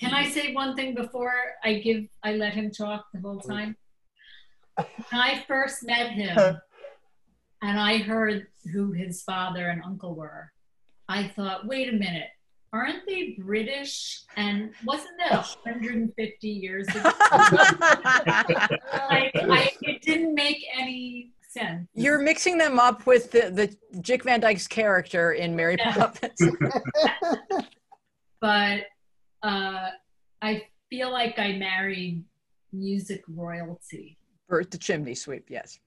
Can I say one thing before I give I let him talk the whole time? When I first met him and I heard who his father and uncle were, I thought, wait a minute, aren't they British? And wasn't that 150 years ago? like, I, it didn't make any sense. You're mixing them up with the, the Dick Van Dyke's character in Mary Yeah. Poppins. But uh, I feel like I married music royalty. Bert the chimney sweep, yes.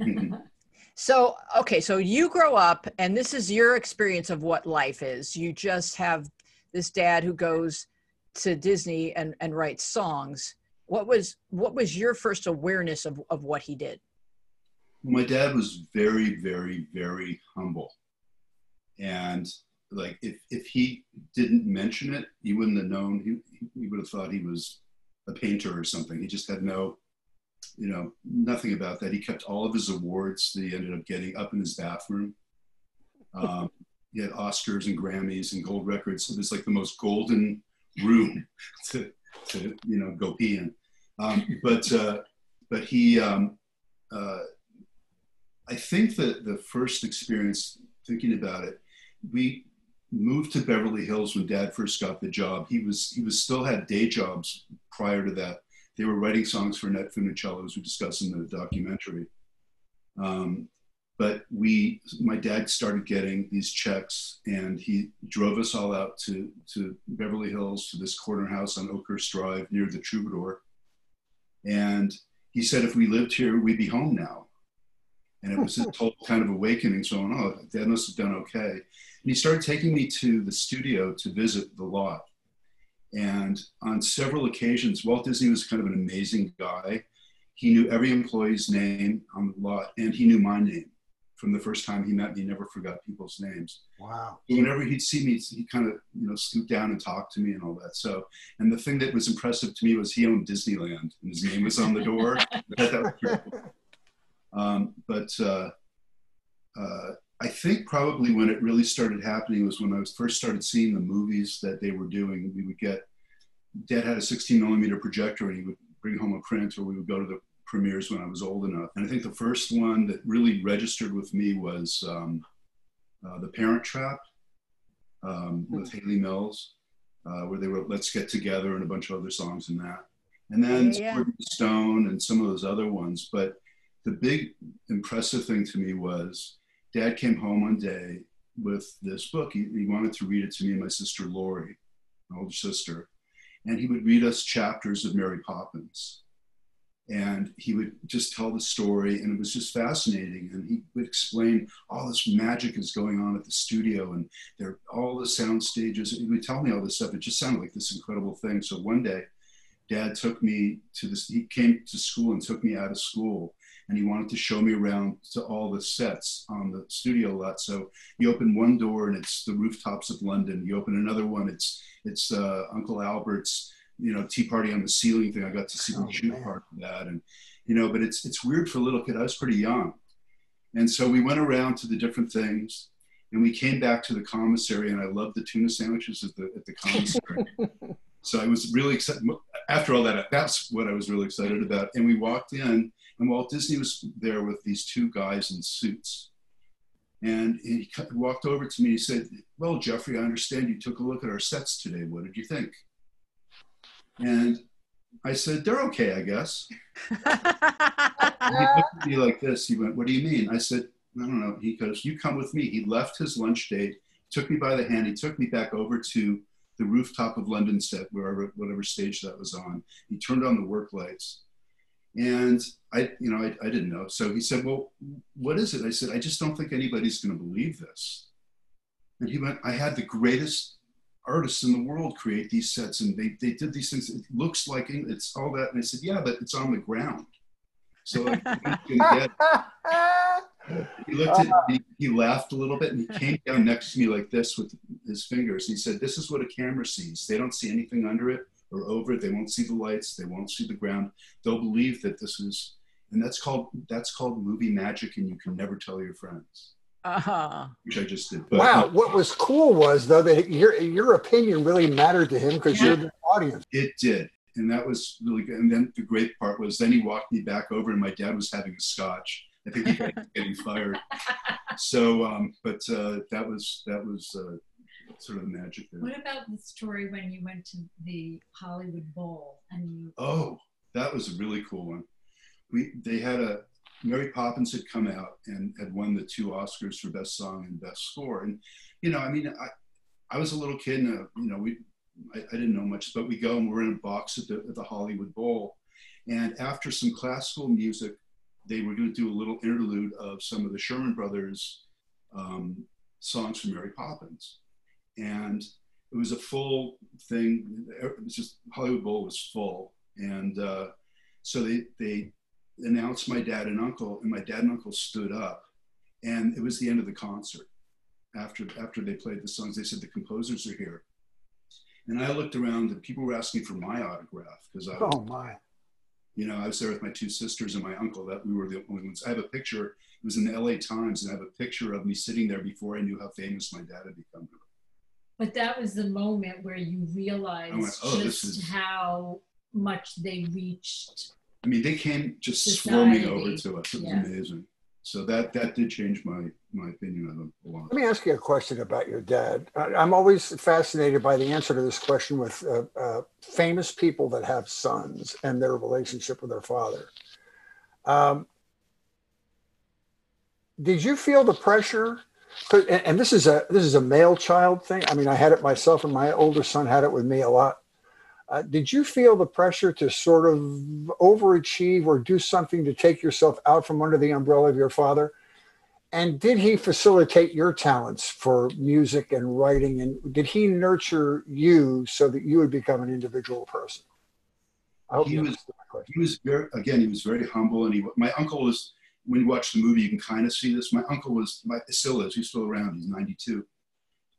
Mhm. So, okay, so you grow up and this is your experience of what life is. You just have this dad who goes to Disney and, and writes songs. What was what was your first awareness of, of what he did? My dad was very very very humble. And like if if he didn't mention it he wouldn't have known. He, he would have thought he was a painter or something. He just had no you know nothing about that. He kept all of his awards that he ended up getting up in his bathroom. Um, he had oscars and grammys and gold records. It was like the most golden room to, to you know go pee in. Um, but uh, but he um, uh, I think that the first experience thinking about it, we moved to Beverly Hills when Dad first got the job. He was he was still had day jobs prior to that. They were writing songs for Annette Funicello, as we discuss in the documentary. Um, but we, my dad started getting these checks, and he drove us all out to to Beverly Hills to this corner house on Oakhurst Drive near the Troubadour. And he said, if we lived here, we'd be home now. And it was a total kind of awakening. So, oh, dad must have done okay. And he started taking me to the studio to visit the lot. And on several occasions, Walt Disney was kind of an amazing guy. He knew every employee's name on the lot, and he knew my name from the first time he met me. He never forgot people's names Wow. whenever he'd see me, he kind of you know scoot down and talk to me and all that. So, and the thing that was impressive to me was he owned Disneyland, and his name was on the door. Thought that was cool. Um, but uh, uh, I think probably when it really started happening was when I was first started seeing the movies that they were doing. We would get Dad had a 16 millimeter projector, and he would bring home a print, or we would go to the premieres when I was old enough. And I think the first one that really registered with me was. Um, uh, the Parent Trap um, with Hayley Mills, uh, where they wrote "Let's Get Together" and a bunch of other songs in that, and then Yeah, yeah. Sword in the Stone and some of those other ones. But the big impressive thing to me was Dad came home one day with this book. He, he wanted to read it to me and my sister Lori, my older sister, and he would read us chapters of Mary Poppins. And he would just tell the story, and it was just fascinating. And he would explain all this magic is going on at the studio, and there all the sound stages. He would tell me all this stuff. It just sounded like this incredible thing. So one day, Dad took me to this. He came to school and took me out of school, and he wanted to show me around to all the sets on the studio lot. So you open one door and it's the rooftops of London. You open another one, it's it's uh, Uncle Albert's, you know, tea party on the ceiling thing. I got to see oh, the shoot man. part of that, and you know, but it's it's weird for a little kid. I was pretty young, and so we went around to the different things. And we came back to the commissary, and I loved the tuna sandwiches at the at the commissary. so I was really excited. After all that, that's what I was really excited about. And we walked in, and Walt Disney was there with these two guys in suits. And he walked over to me. He said, Well, Jeffrey, I understand you took a look at our sets today. What did you think? And I said, They're okay, I guess. he looked at me like this. He went, What do you mean? I said, I don't know. He goes, You come with me. He left his lunch date, took me by the hand. He took me back over to the rooftop of London set, wherever, whatever stage that was on. He turned on the work lights. And I, you know, I, I didn't know. So he said, well, what is it? I said, I just don't think anybody's going to believe this. And he went, I had the greatest artists in the world create these sets and they, they did these things. It looks like it's all that. And I said, yeah, but it's on the ground. So he looked at me, he laughed a little bit and he came down next to me like this with his fingers. He said, this is what a camera sees. They don't see anything under it or over. They won't see the lights. They won't see the ground. They'll believe that this is, and that's called that's called movie magic, and you can never tell your friends. Uh-huh. Which I just did. But, wow. What was cool was though that your your opinion really mattered to him because yeah. you're the audience. It did. And that was really good. And then the great part was then he walked me back over and my dad was having a scotch. I think he was getting fired. So, um, but uh, that was that was uh, sort of magic there. What about the story when you went to the Hollywood Bowl and you? Oh, that was a really cool one. We they had a Mary Poppins had come out and had won the two Oscars for Best Song and Best Score, and you know, I mean, I I was a little kid, and uh, you know, we I, I, didn't know much, but we go and we're in a box at the at the Hollywood Bowl, and after some classical music, they were going to do a little interlude of some of the Sherman Brothers um, songs from Mary Poppins and it was a full thing. It was just Hollywood Bowl was full, and uh, so they they announced my dad and uncle, and my dad and uncle stood up, and it was the end of the concert. After after they played the songs, they said the composers are here, and I looked around, and people were asking for my autograph because I oh my, you know, I was there with my two sisters and my uncle. That we were the only ones. I have a picture. It was in the L.A. Times, and I have a picture of me sitting there before I knew how famous my dad had become. But that was the moment where you realized went, oh, just is... how much they reached. I mean, they came just society. swarming over to us. It was yeah. amazing. So that that did change my my opinion of them a lot. Let me ask you a question about your dad. I'm always fascinated by the answer to this question with uh, uh, famous people that have sons and their relationship with their father. Um, did you feel the pressure and this is a this is a male child thing. I mean, I had it myself, and my older son had it with me a lot. Uh, did you feel the pressure to sort of overachieve or do something to take yourself out from under the umbrella of your father? And did he facilitate your talents for music and writing? And did he nurture you so that you would become an individual person? he was, he was very, again, he was very humble. And he, my uncle was, when you watch the movie, you can kind of see this. My uncle was, my, still is, he's still around, he's 92.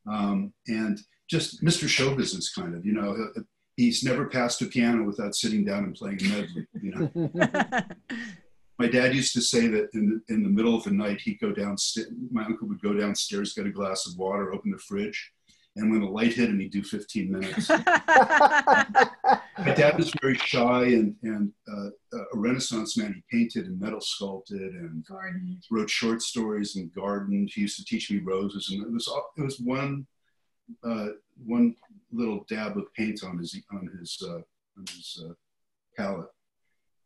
Um, and just Mr. Show Business kind of, you know, uh, he's never passed a piano without sitting down and playing a medley, you know. my dad used to say that in the, in the middle of the night, he'd go downstairs, my uncle would go downstairs, get a glass of water, open the fridge, and when the light hit him, he'd do 15 minutes. My dad was very shy and, and uh, a Renaissance man. He painted and metal sculpted and gardened. wrote short stories and gardened. He used to teach me roses, and it was it was one uh, one little dab of paint on his on his uh, on his uh, palette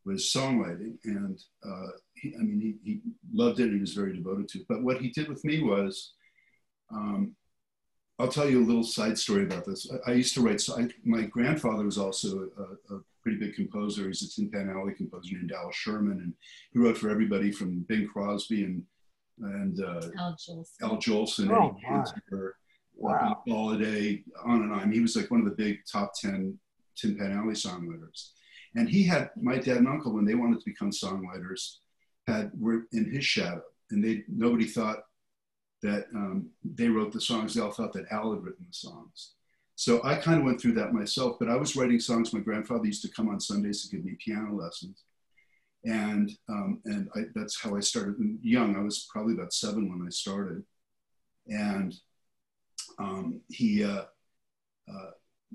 was songwriting, and uh, he, I mean he, he loved it. He was very devoted to it. But what he did with me was. Um, I'll tell you a little side story about this. I, I used to write. So I, my grandfather was also a, a, pretty big composer. He's a Tin Pan Alley composer named Al Sherman, and he wrote for everybody from Bing Crosby and and uh, Al Jolson. Al Jolson, Oh, Eddie my. Cantor, Wow. Bob Holiday, on and on. He was like one of the big top 10 Tin Pan Alley songwriters. And he had, my dad and uncle, when they wanted to become songwriters, had were in his shadow. And they nobody thought that um, they wrote the songs. They all thought that Al had written the songs. So I kind of went through that myself, but I was writing songs. My grandfather used to come on Sundays to give me piano lessons. And, um, and I, that's how I started young. I was probably about seven when I started. And um, he, uh, uh,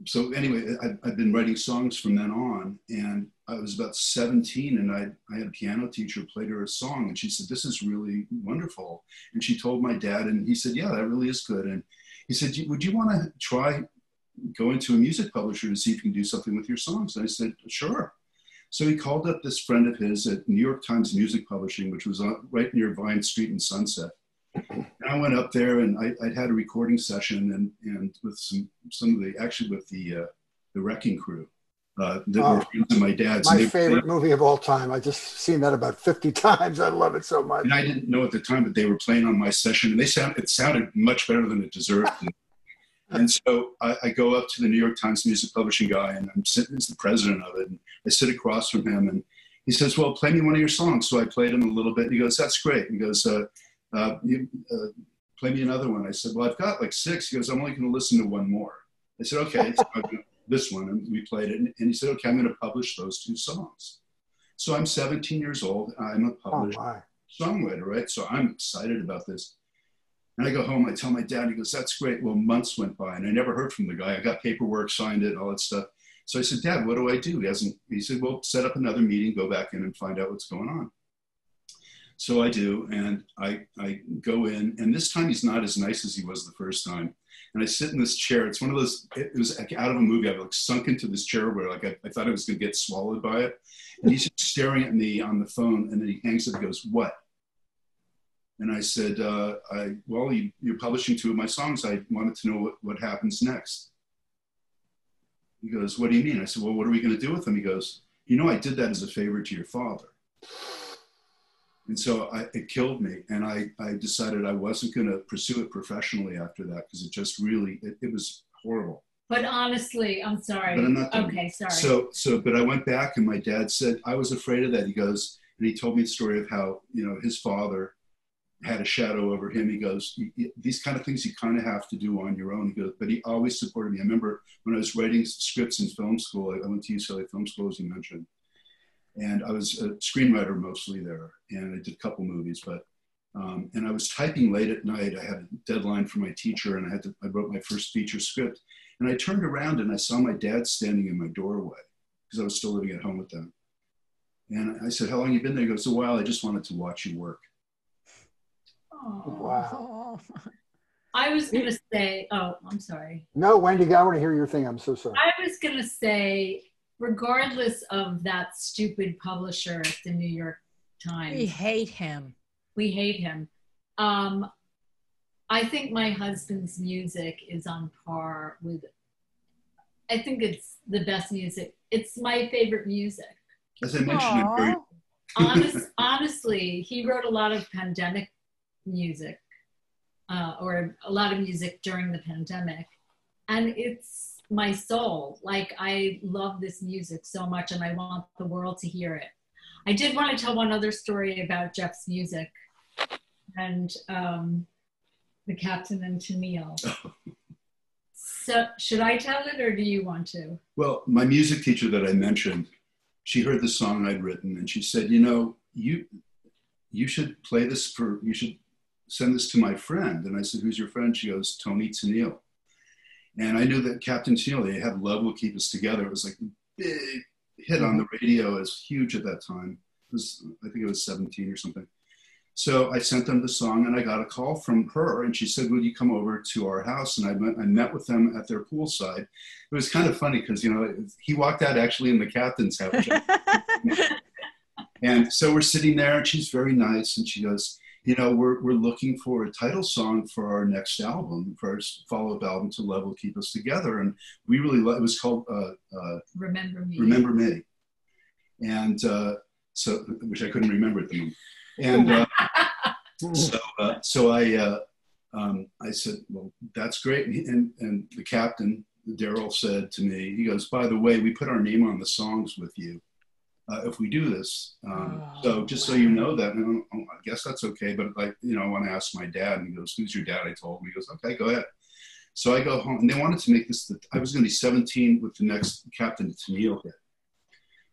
so anyway, I, I've been writing songs from then on. And I was about 17 and I, I had a piano teacher played her a song and she said, This is really wonderful. And she told my dad, and he said, Yeah, that really is good. And he said, Would you want to try going to a music publisher to see if you can do something with your songs? And I said, Sure. So he called up this friend of his at New York Times Music Publishing, which was right near Vine Street in Sunset. And I went up there and I, I'd had a recording session and, and with some, some of the, actually with the, uh, the Wrecking Crew uh, that Oh. were friends of my dad's. My favorite movie of all time. I just seen that about 50 times. I love it so much. And I didn't know at the time that they were playing on my session, and they sound it sounded much better than it deserved. and so I, I go up to the New York Times music publishing guy, and I'm sitting as the president of it, and I sit across from him, and he says, "Well, play me one of your songs." So I played him a little bit. And he goes, "That's great." He goes, uh, uh, you, uh, "Play me another one." I said, "Well, I've got like six. He goes, "I'm only going to listen to one more." I said, "Okay." So this one, and we played it, and, and he said, "Okay, I'm going to publish those two songs." So I'm 17 years old. I'm a Oh, published my. songwriter, right? So I'm excited about this. And I go home, I tell my dad, he goes, That's great. Well, months went by and I never heard from the guy. I got paperwork, signed it, all that stuff. So I said, Dad, what do I do? He hasn't, he said, Well, set up another meeting, go back in and find out what's going on. So I do, and I, I go in, and this time he's not as nice as he was the first time. And I sit in this chair. It's one of those, it was like out of a movie. I've like sunk into this chair where like I, I thought I was going to get swallowed by it. And he's staring at me on the phone, and then he hangs up and goes, What? And I said, uh, I, Well, you, you're publishing two of my songs. I wanted to know what, what happens next. He goes, What do you mean? I said, Well, what are we going to do with them? He goes, You know, I did that as a favor to your father. And so I, it killed me. And I, I decided I wasn't going to pursue it professionally after that because it just really, it, it was horrible. But honestly, I'm sorry. But I'm not done. okay, sorry. So, so, but I went back and my dad said, I was afraid of that. He goes, and he told me the story of how, you know, his father had a shadow over him. He goes, "Y- y- these kind of things you kind of have to do on your own. He goes, but he always supported me. I remember when I was writing scripts in film school, I I went to UCLA Film School, as you mentioned, and I was a screenwriter mostly there, and I did a couple movies, but um, and I was typing late at night. I had a deadline for my teacher, and I had to. I wrote my first feature script, and I turned around and I saw my dad standing in my doorway because I was still living at home with them. And I said, "How long you been there?" He goes, "A while. I just wanted to watch you work." Aw. Wow. I was gonna say, oh, I'm sorry. No, Wendy, I want to hear your thing. I'm so sorry. I was gonna say, regardless of that stupid publisher at the New York Times, We hate him. we hate him. Um, I think my husband's music is on par with. I think it's the best music. It's my favorite music. As I mentioned, I'm very, Honest, honestly, he wrote a lot of pandemic music, uh, or a lot of music during the pandemic, and it's my soul. Like I love this music so much, and I want the world to hear it. I did want to tell one other story about Jeff's music, and um, the Captain and Tennille. So, should I tell it, or do you want to? well, my music teacher that I mentioned, she heard the song I'd written, and she said, "You know, you you should play this for you should send this to my friend." And I said, "Who's your friend?" She goes, "Toni Tennille." And I knew that Captain Tennille, they had "Love Will Keep Us Together." It was like a big hit on the radio. It was huge at that time. It was I think it was 17 or something. So I sent them the song, and I got a call from her, and she said, "Would you come over to our house?" And I met, I met with them at their poolside. It was kind of funny because you know he walked out actually in the captain's house, and so we're sitting there, and she's very nice, and she goes, you know, we're, we're looking for a title song for our next album, for our follow-up album to Love Will Keep Us Together. And we really, it was called uh, uh, Remember Me. Remember Me. And uh, so, which I couldn't remember at the moment. And uh, so, uh, so I, uh, um, I said, well, that's great. And, he, and, and the captain, Daryl said to me, he goes, by the way, we put our name on the songs with you uh, if we do this. Um, oh, so just wow. so you know that, and I, I guess that's okay. But like, you know, I want to ask my dad, and he goes, "Who's your dad?" I told him. He goes, "Okay, go ahead." So I go home, and they wanted to make this. The, I was going to be 17 with the next Captain Tennille hit.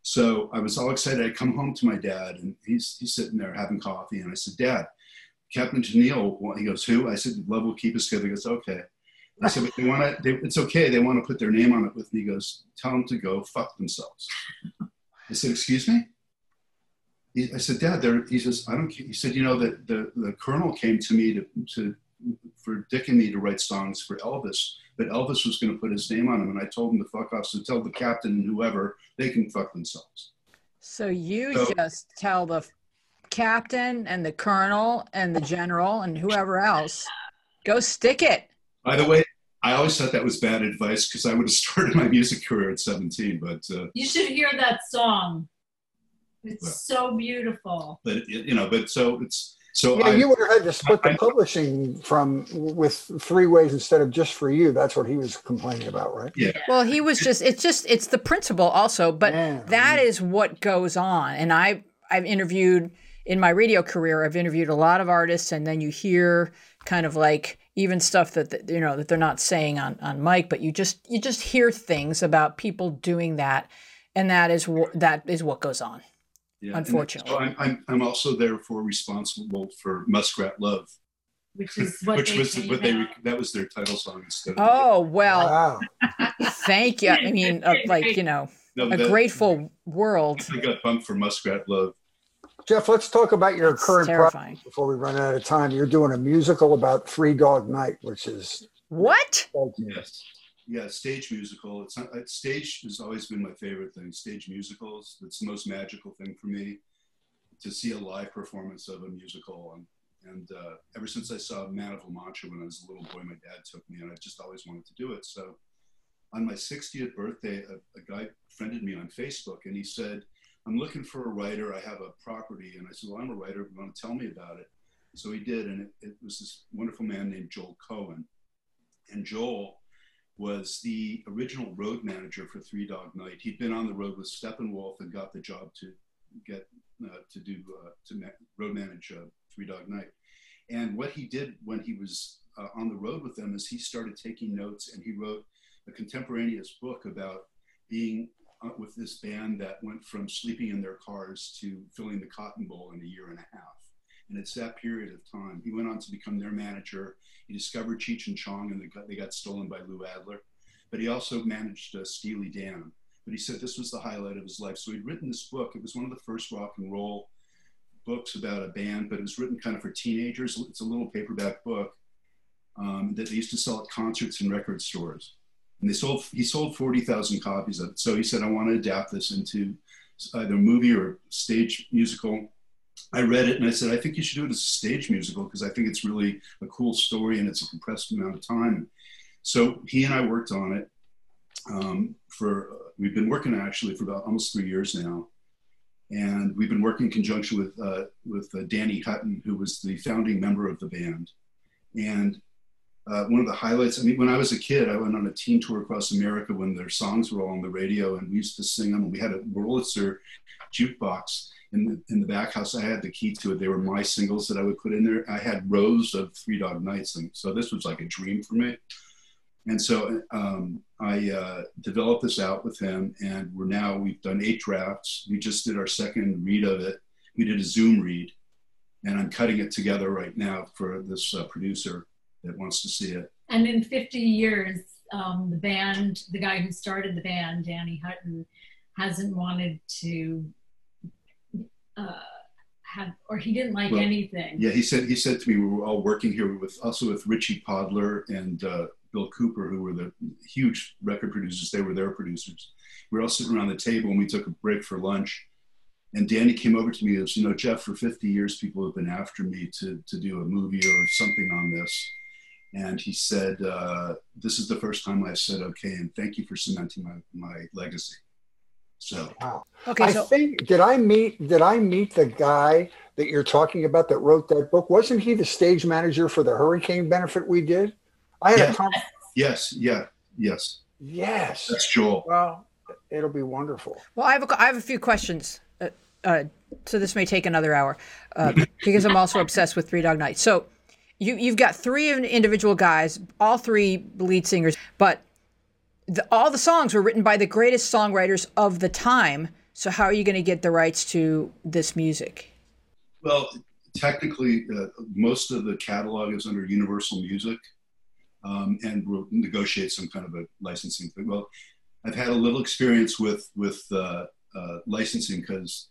So I was all excited. I come home to my dad, and he's he's sitting there having coffee, and I said, "Dad, Captain Tennille." He goes, "Who?" I said, "Love will keep us together." He goes, "Okay." I said, "They want to. It's okay. They want to put their name on it with me." He goes, "Tell them to go fuck themselves." I said, excuse me? He, I said, Dad, there, he says, I don't, care. he said, you know, that the, the colonel came to me to, to, for Dick and me to write songs for Elvis, but Elvis was going to put his name on them. And I told him to fuck off. So tell the captain and whoever, they can fuck themselves. So you so, just tell the captain and the colonel and the general and whoever else, go stick it. By the way, I always thought that was bad advice because I would have started my music career at 17. But uh, you should hear that song. It's well, so beautiful. But you know, but so it's so. Yeah, I, you would have had to split I, the publishing from with three ways instead of just for you. That's what he was complaining about, right? Yeah. Well, he was just. It's just. It's the principle also, but yeah. that is what goes on. And I I've interviewed in my radio career. I've interviewed a lot of artists, and then you hear kind of like even stuff that you know that they're not saying on on mic, but you just you just hear things about people doing that, and that is what that is what goes on. Yeah, unfortunately, so I'm, I'm I'm also therefore responsible for Muskrat Love, which is what which was what they that was their title song instead. Oh well, wow. thank you. I mean, uh, like you know, no, a that, grateful world. I got bumped for Muskrat Love. Jeff, let's talk about your That's current project before we run out of time. You're doing a musical about Three Dog Night, which is what? Yes, yeah, stage musical. It's not, stage has always been my favorite thing. Stage musicals. It's the most magical thing for me to see a live performance of a musical. And, and uh, ever since I saw Man of La Mancha when I was a little boy, my dad took me, and I just always wanted to do it. So on my 60th birthday, a, a guy friended me on Facebook, and he said I'm looking for a writer. I have a property. And I said, Well, I'm a writer. You want to tell me about it? So he did. And it, it was this wonderful man named Joel Cohen. And Joel was the original road manager for Three Dog Night. He'd been on the road with Steppenwolf and got the job to get uh, to do uh, to ma- road manage uh, Three Dog Night. And what he did when he was uh, on the road with them is he started taking notes and he wrote a contemporaneous book about being with this band that went from sleeping in their cars to filling the Cotton Bowl in a year and a half. And it's that period of time. He went on to become their manager. He discovered Cheech and Chong, and they got, they got stolen by Lou Adler. But he also managed uh, Steely Dan. But he said this was the highlight of his life. So he'd written this book. It was one of the first rock and roll books about a band, but it was written kind of for teenagers. It's a little paperback book um, that they used to sell at concerts and record stores and they sold he sold 40,000 copies of it. So he said, I want to adapt this into either a movie or stage musical. I read it and I said, I think you should do it as a stage musical because I think it's really a cool story and it's a compressed amount of time. So he and I worked on it um, for, uh, we've been working actually for about almost three years now. And we've been working in conjunction with, uh, with uh, Danny Hutton, who was the founding member of the band. And uh, one of the highlights. I mean, when I was a kid, I went on a teen tour across America when their songs were all on the radio, and we used to sing them. And We had a Wurlitzer jukebox in the in the back house. I had the key to it. They were my singles that I would put in there. I had rows of Three Dog Nights, and so this was like a dream for me. And so um, I uh, developed this out with him, and we're now we've done eight drafts. We just did our second read of it. We did a Zoom read, and I'm cutting it together right now for this uh, producer that wants to see it. And in 50 years, um, the band, the guy who started the band, Danny Hutton, hasn't wanted to uh, have, or he didn't like well, anything. Yeah, he said he said to me, we were all working here with also with Richie Podolor and uh, Bill Cooper, who were the huge record producers. They were their producers. We were all sitting around the table and we took a break for lunch. And Danny came over to me and said, you know, Jeff, for 50 years, people have been after me to, to do a movie or something on this. And he said, uh, this is the first time I've said, okay, and thank you for cementing my, my legacy. So, Wow. Okay, I so think did I meet did I meet the guy that you're talking about that wrote that book? Wasn't he the stage manager for the hurricane benefit we did? I had Yeah. a con- yes, yeah, yes, yes. that's Joel. Well, it'll be wonderful. well, I have a, I have a few questions. Uh, uh, so this may take another hour uh, because I'm also obsessed with Three Dog Night. So you you've got three individual guys, all three lead singers, but the, all the songs were written by the greatest songwriters of the time. So how are you going to get the rights to this music? Well, technically, uh, most of the catalog is under Universal Music, um, and we'll negotiate some kind of a licensing thing. Well, I've had a little experience with with uh, uh, licensing because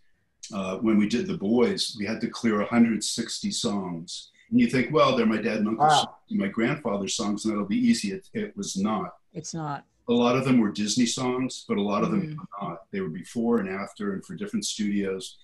uh, when we did The Boys, we had to clear 160 songs. And you think, well, they're my dad and uncle's Wow. my grandfather's songs, and that'll be easy. It, it was not. It's not. A lot of them were Disney songs, but a lot of them Mm. were not. They were before and after, and for different studios.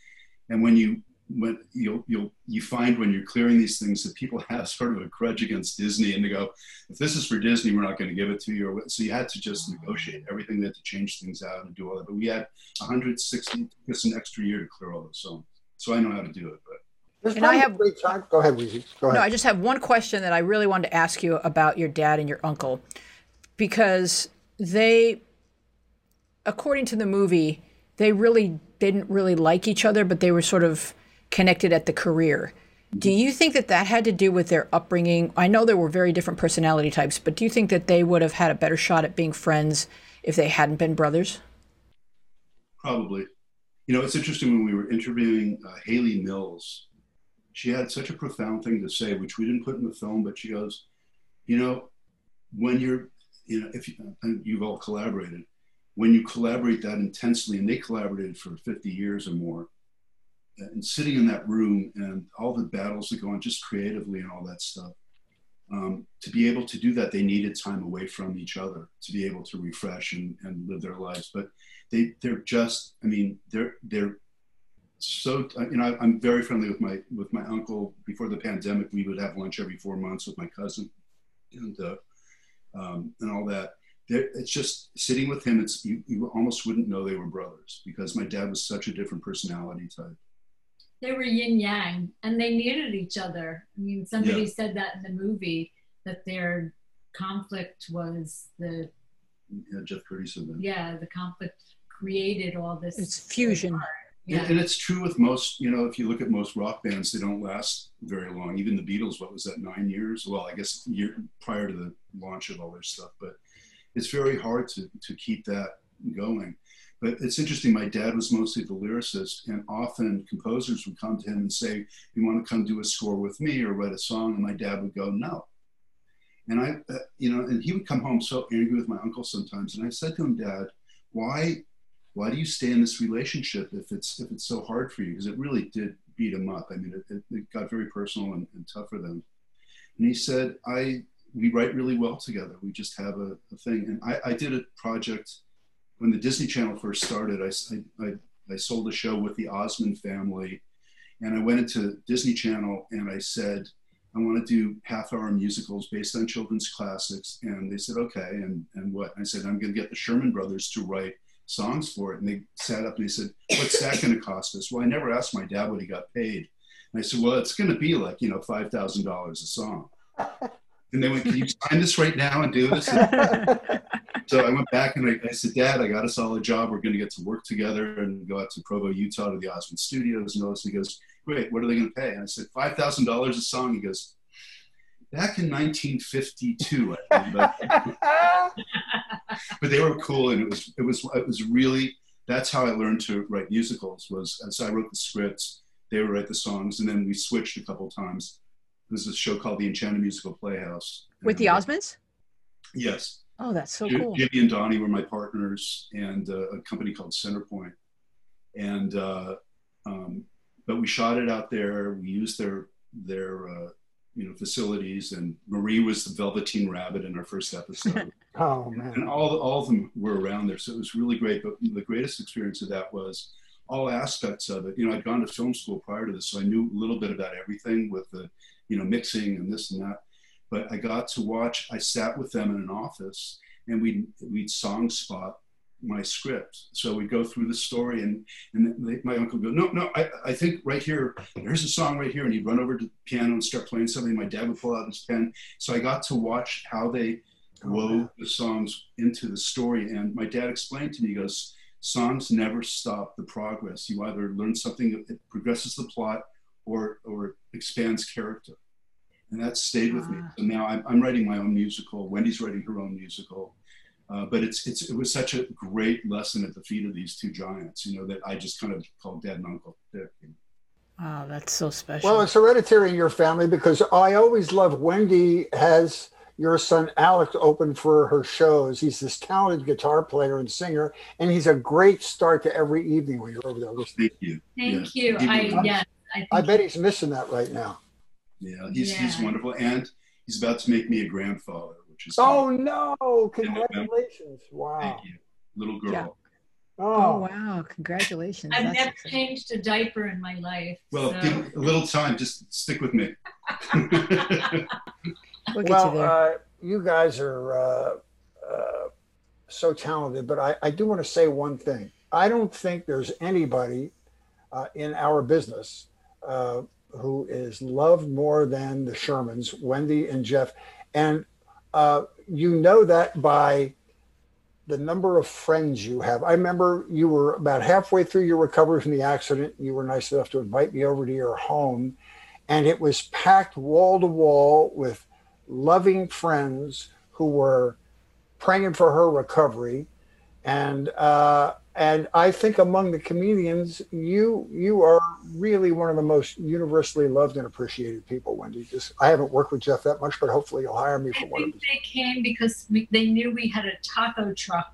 And when you when you'll you'll you find when you're clearing these things that people have sort of a grudge against Disney, and they go, if this is for Disney, we're not going to give it to you. Or so you had to just negotiate everything. They had to change things out and do all that. But we had 160, just an extra year to clear all those songs. So I know how to do it. But There's And I have- great time. Go ahead, Weezy. Go ahead. No, I just have one question that I really wanted to ask you about your dad and your uncle, because they, according to the movie, they really didn't really like each other, but they were sort of connected at the career. Do you think that that had to do with their upbringing? I know there were very different personality types, but do you think that they would have had a better shot at being friends if they hadn't been brothers? Probably. You know, it's interesting when we were interviewing uh, Hayley Mills, she had such a profound thing to say, which we didn't put in the film, but she goes, you know, when you're, you know, if you, you've all collaborated, when you collaborate that intensely, and they collaborated for 50 years or more, and sitting in that room and all the battles that go on just creatively and all that stuff, um, to be able to do that, they needed time away from each other to be able to refresh and, and live their lives. But they they're just i mean they're they're so you know i'm very friendly with my with my uncle before the pandemic we would have lunch every four months with my cousin and uh, um, and all that there, it's just sitting with him it's you, you almost wouldn't know they were brothers because my dad was such a different personality type They were yin yang and they needed each other. I mean, somebody Yeah. said that in the movie that their conflict was the, yeah, jeff Kurtti said that yeah, the conflict created all this. It's fusion. Yeah. And, and it's true with most, you know, if you look at most rock bands, they don't last very long. Even the Beatles, what was that, nine years? Well, I guess year prior to the launch of all their stuff. But it's very hard to, to keep that going. But it's interesting, my dad was mostly the lyricist, and often composers would come to him and say, You want to come do a score with me or write a song? And my dad would go, No. And I, uh, you know, and he would come home so angry with my uncle sometimes. And I said to him, Dad, why why do you stay in this relationship if it's if it's so hard for you? Because it really did beat him up. I mean it, it, got very personal and, and tough for them. And he said i we write really well together. We just have a, a thing. And I, I did a project when the disney channel first started. I, I, I sold a show with the osmond family and i went into disney channel and i said i want to do half hour musicals based on children's classics. And they said okay and, and what? I said i'm going to get the sherman brothers to write songs for it. And they sat up and they said, What's that going to cost us? Well, I never asked my dad what he got paid. And I said, Well, it's going to be like, you know, $5,000 a song. And they went, Can you sign this right now and do this? And so I went back and I, I said, Dad, I got us all a solid job. We're going to get to work together and go out to Provo, Utah to the Osmond Studios and all this. And he goes, Great, what are they going to pay? And I said, $5,000 a song. He goes, Back in 1952, I think, but they were cool and it was it was it was really that's how I learned to write musicals was as I wrote the scripts, they would write the songs, and then we switched a couple times. There's a show called the Enchanted Musical Playhouse. With the uh, Osmonds? Yes. Oh, that's so Jim- cool. Jimmy and Donnie were my partners, and uh, a company called Centerpoint. And uh, um, but we shot it out there. We used their their uh, you know facilities, and Marie was the Velveteen Rabbit in our first episode. oh man. and all all of them were around there, so it was really great. But the greatest experience of that was all aspects of it. You know, I'd gone to film school prior to this, so I knew a little bit about everything with the, you know, mixing and this and that. But I got to watch. I sat with them in an office, and we'd we'd song spot my script. So we go through the story, and and they, my uncle would go, no, no, I, I think right here, there's a song right here, and he'd run over to the piano and start playing something. My dad would pull out his pen. So I got to watch how they wove oh, the songs into the story. And my dad explained to me, he goes, songs never stop the progress. You either learn something that progresses the plot or or expands character. And that stayed with me. Ah. So now I'm, I'm writing my own musical. Wendy's writing her own musical. Uh, but it's, it's, it was such a great lesson at the feet of these two giants, you know, that I just kind of called dad and uncle Dick. You know. Oh, that's so special. Well, it's hereditary in your family because I always love Wendy has your son Alex open for her shows. He's this talented guitar player and singer, and he's a great start to every evening when you're over there listening. Thank you. Thank Yeah. you. Give I me one. yes. I, I bet he's missing that right now. Yeah, he's, he's wonderful. And he's about to make me a grandfather, which is Oh no! Congratulations! Wow. Thank you. Little girl. Yeah. oh, Oh, wow. Congratulations. I've That's never exciting. changed a diaper in my life. Well, so- give a little time. Just stick with me. We'll well, you uh, you guys are uh, uh, so talented, but I, I do want to say one thing. I don't think there's anybody uh, in our business uh, who is loved more than the Shermans, Wendy and Jeff. And uh, you know that by the number of friends you have. I remember you were about halfway through your recovery from the accident. You were nice enough to invite me over to your home, and it was packed wall to wall with loving friends who were praying for her recovery. And uh, and I think among the comedians, you you are really one of the most universally loved and appreciated people, Wendy. Just I haven't worked with Jeff that much, but hopefully you'll hire me I for one of think his. they came because we, they knew we had a taco truck.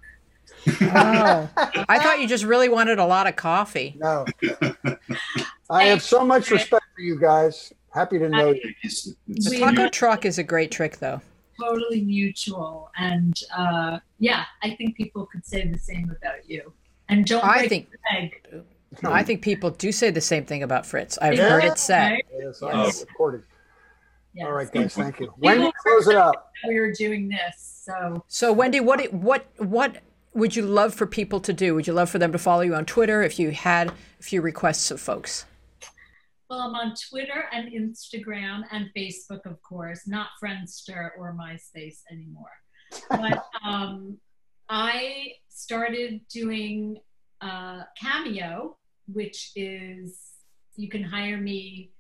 oh, I thought you just really wanted a lot of coffee. No. I have so much respect for you guys. Happy to know you. The it's- We- taco truck is a great trick, though. Totally mutual, and uh, yeah, I think people could say the same about you. And don't I break think the egg. I think people do say the same thing about Fritz. I've Yeah. heard it said. Right? Yes, I have recorded. Yes. All right, guys. Thank you. Wendy, close it out. We were doing this, so So, Wendy, what what what would you love for people to do? Would you love for them to follow you on Twitter if you had a few requests of folks? well, I'm on Twitter and Instagram and Facebook, of course, not Friendster or MySpace anymore. But um, I started doing uh, Cameo, which is you can hire me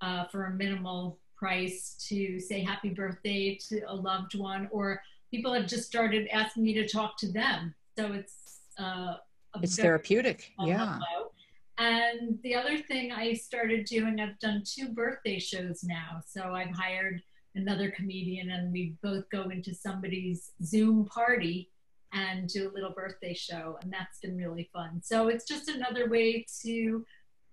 uh, for a minimal price to say happy birthday to a loved one, or people have just started asking me to talk to them. So it's uh, a It's therapeutic. Yeah. hello. And the other thing I started doing, I've done two birthday shows now. So I've hired another comedian, and we both go into somebody's Zoom party and do a little birthday show, and that's been really fun. So it's just another way to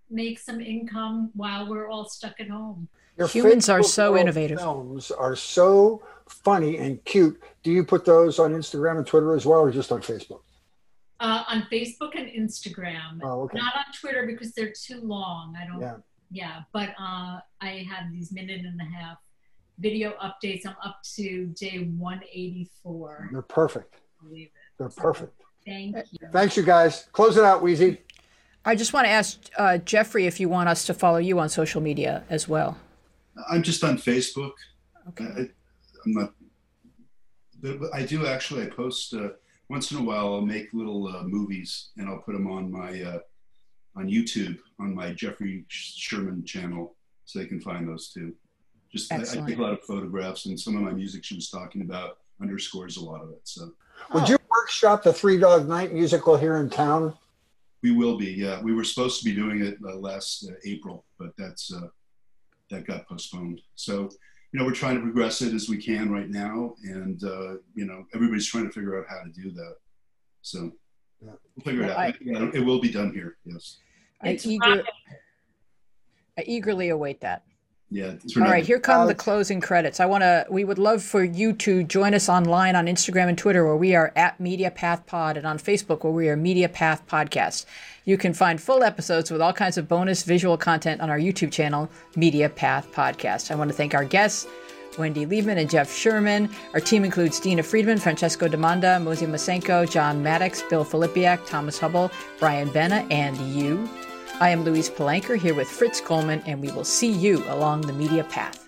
make some income while we're all stuck at home. Your Humans are so innovative. Films are so funny and cute. Do you put those on Instagram and Twitter as well, or just on Facebook? Uh, on Facebook and Instagram, Oh, okay. not on Twitter because they're too long. I don't. Yeah. yeah but uh, i have these minute and a half video updates i'm up to day 184 They're perfect. Believe it They're perfect. thank you Thanks, you guys. Close it out, Wheezy. I just want to ask uh, Jeffrey if you want us to follow you on social media as well. I'm just on Facebook. Okay. I, I'm not. But but I do actually. I post uh, once in a while. I'll make little uh, movies and I'll put them on my uh, on YouTube on my Jeffrey Sherman channel, so they can find those too. Just I, I take a lot of photographs, and some of my music she was talking about underscores a lot of it. So Would you workshop the Three Dog Night musical here in town? we will be. Yeah, we were supposed to be doing it uh, last uh, April, but that's uh, that got postponed. So you know we're trying to progress it as we can right now, and uh, you know everybody's trying to figure out how to do that. So Yeah. we'll figure Well, it I- out. Yeah, it will be done here. Yes. I, eager, I eagerly await that. Yeah. All right, here come the closing credits. I want to. We would love for you to join us online on Instagram and Twitter, where we are at Media Path Pod, and on Facebook, where we are Media Path Podcast. You can find full episodes with all kinds of bonus visual content on our YouTube channel, Media Path Podcast. I want to thank our guests. Wendy Liebman and Jeff Sherman. Our team includes Dina Friedman, Francesco Demanda, Mozi Masenko, John Maddox, Bill Filipiak, Thomas Hubble, Brian Benna, and you. I am Louise Palanker here with Fritz Coleman, and we will see you along the media path.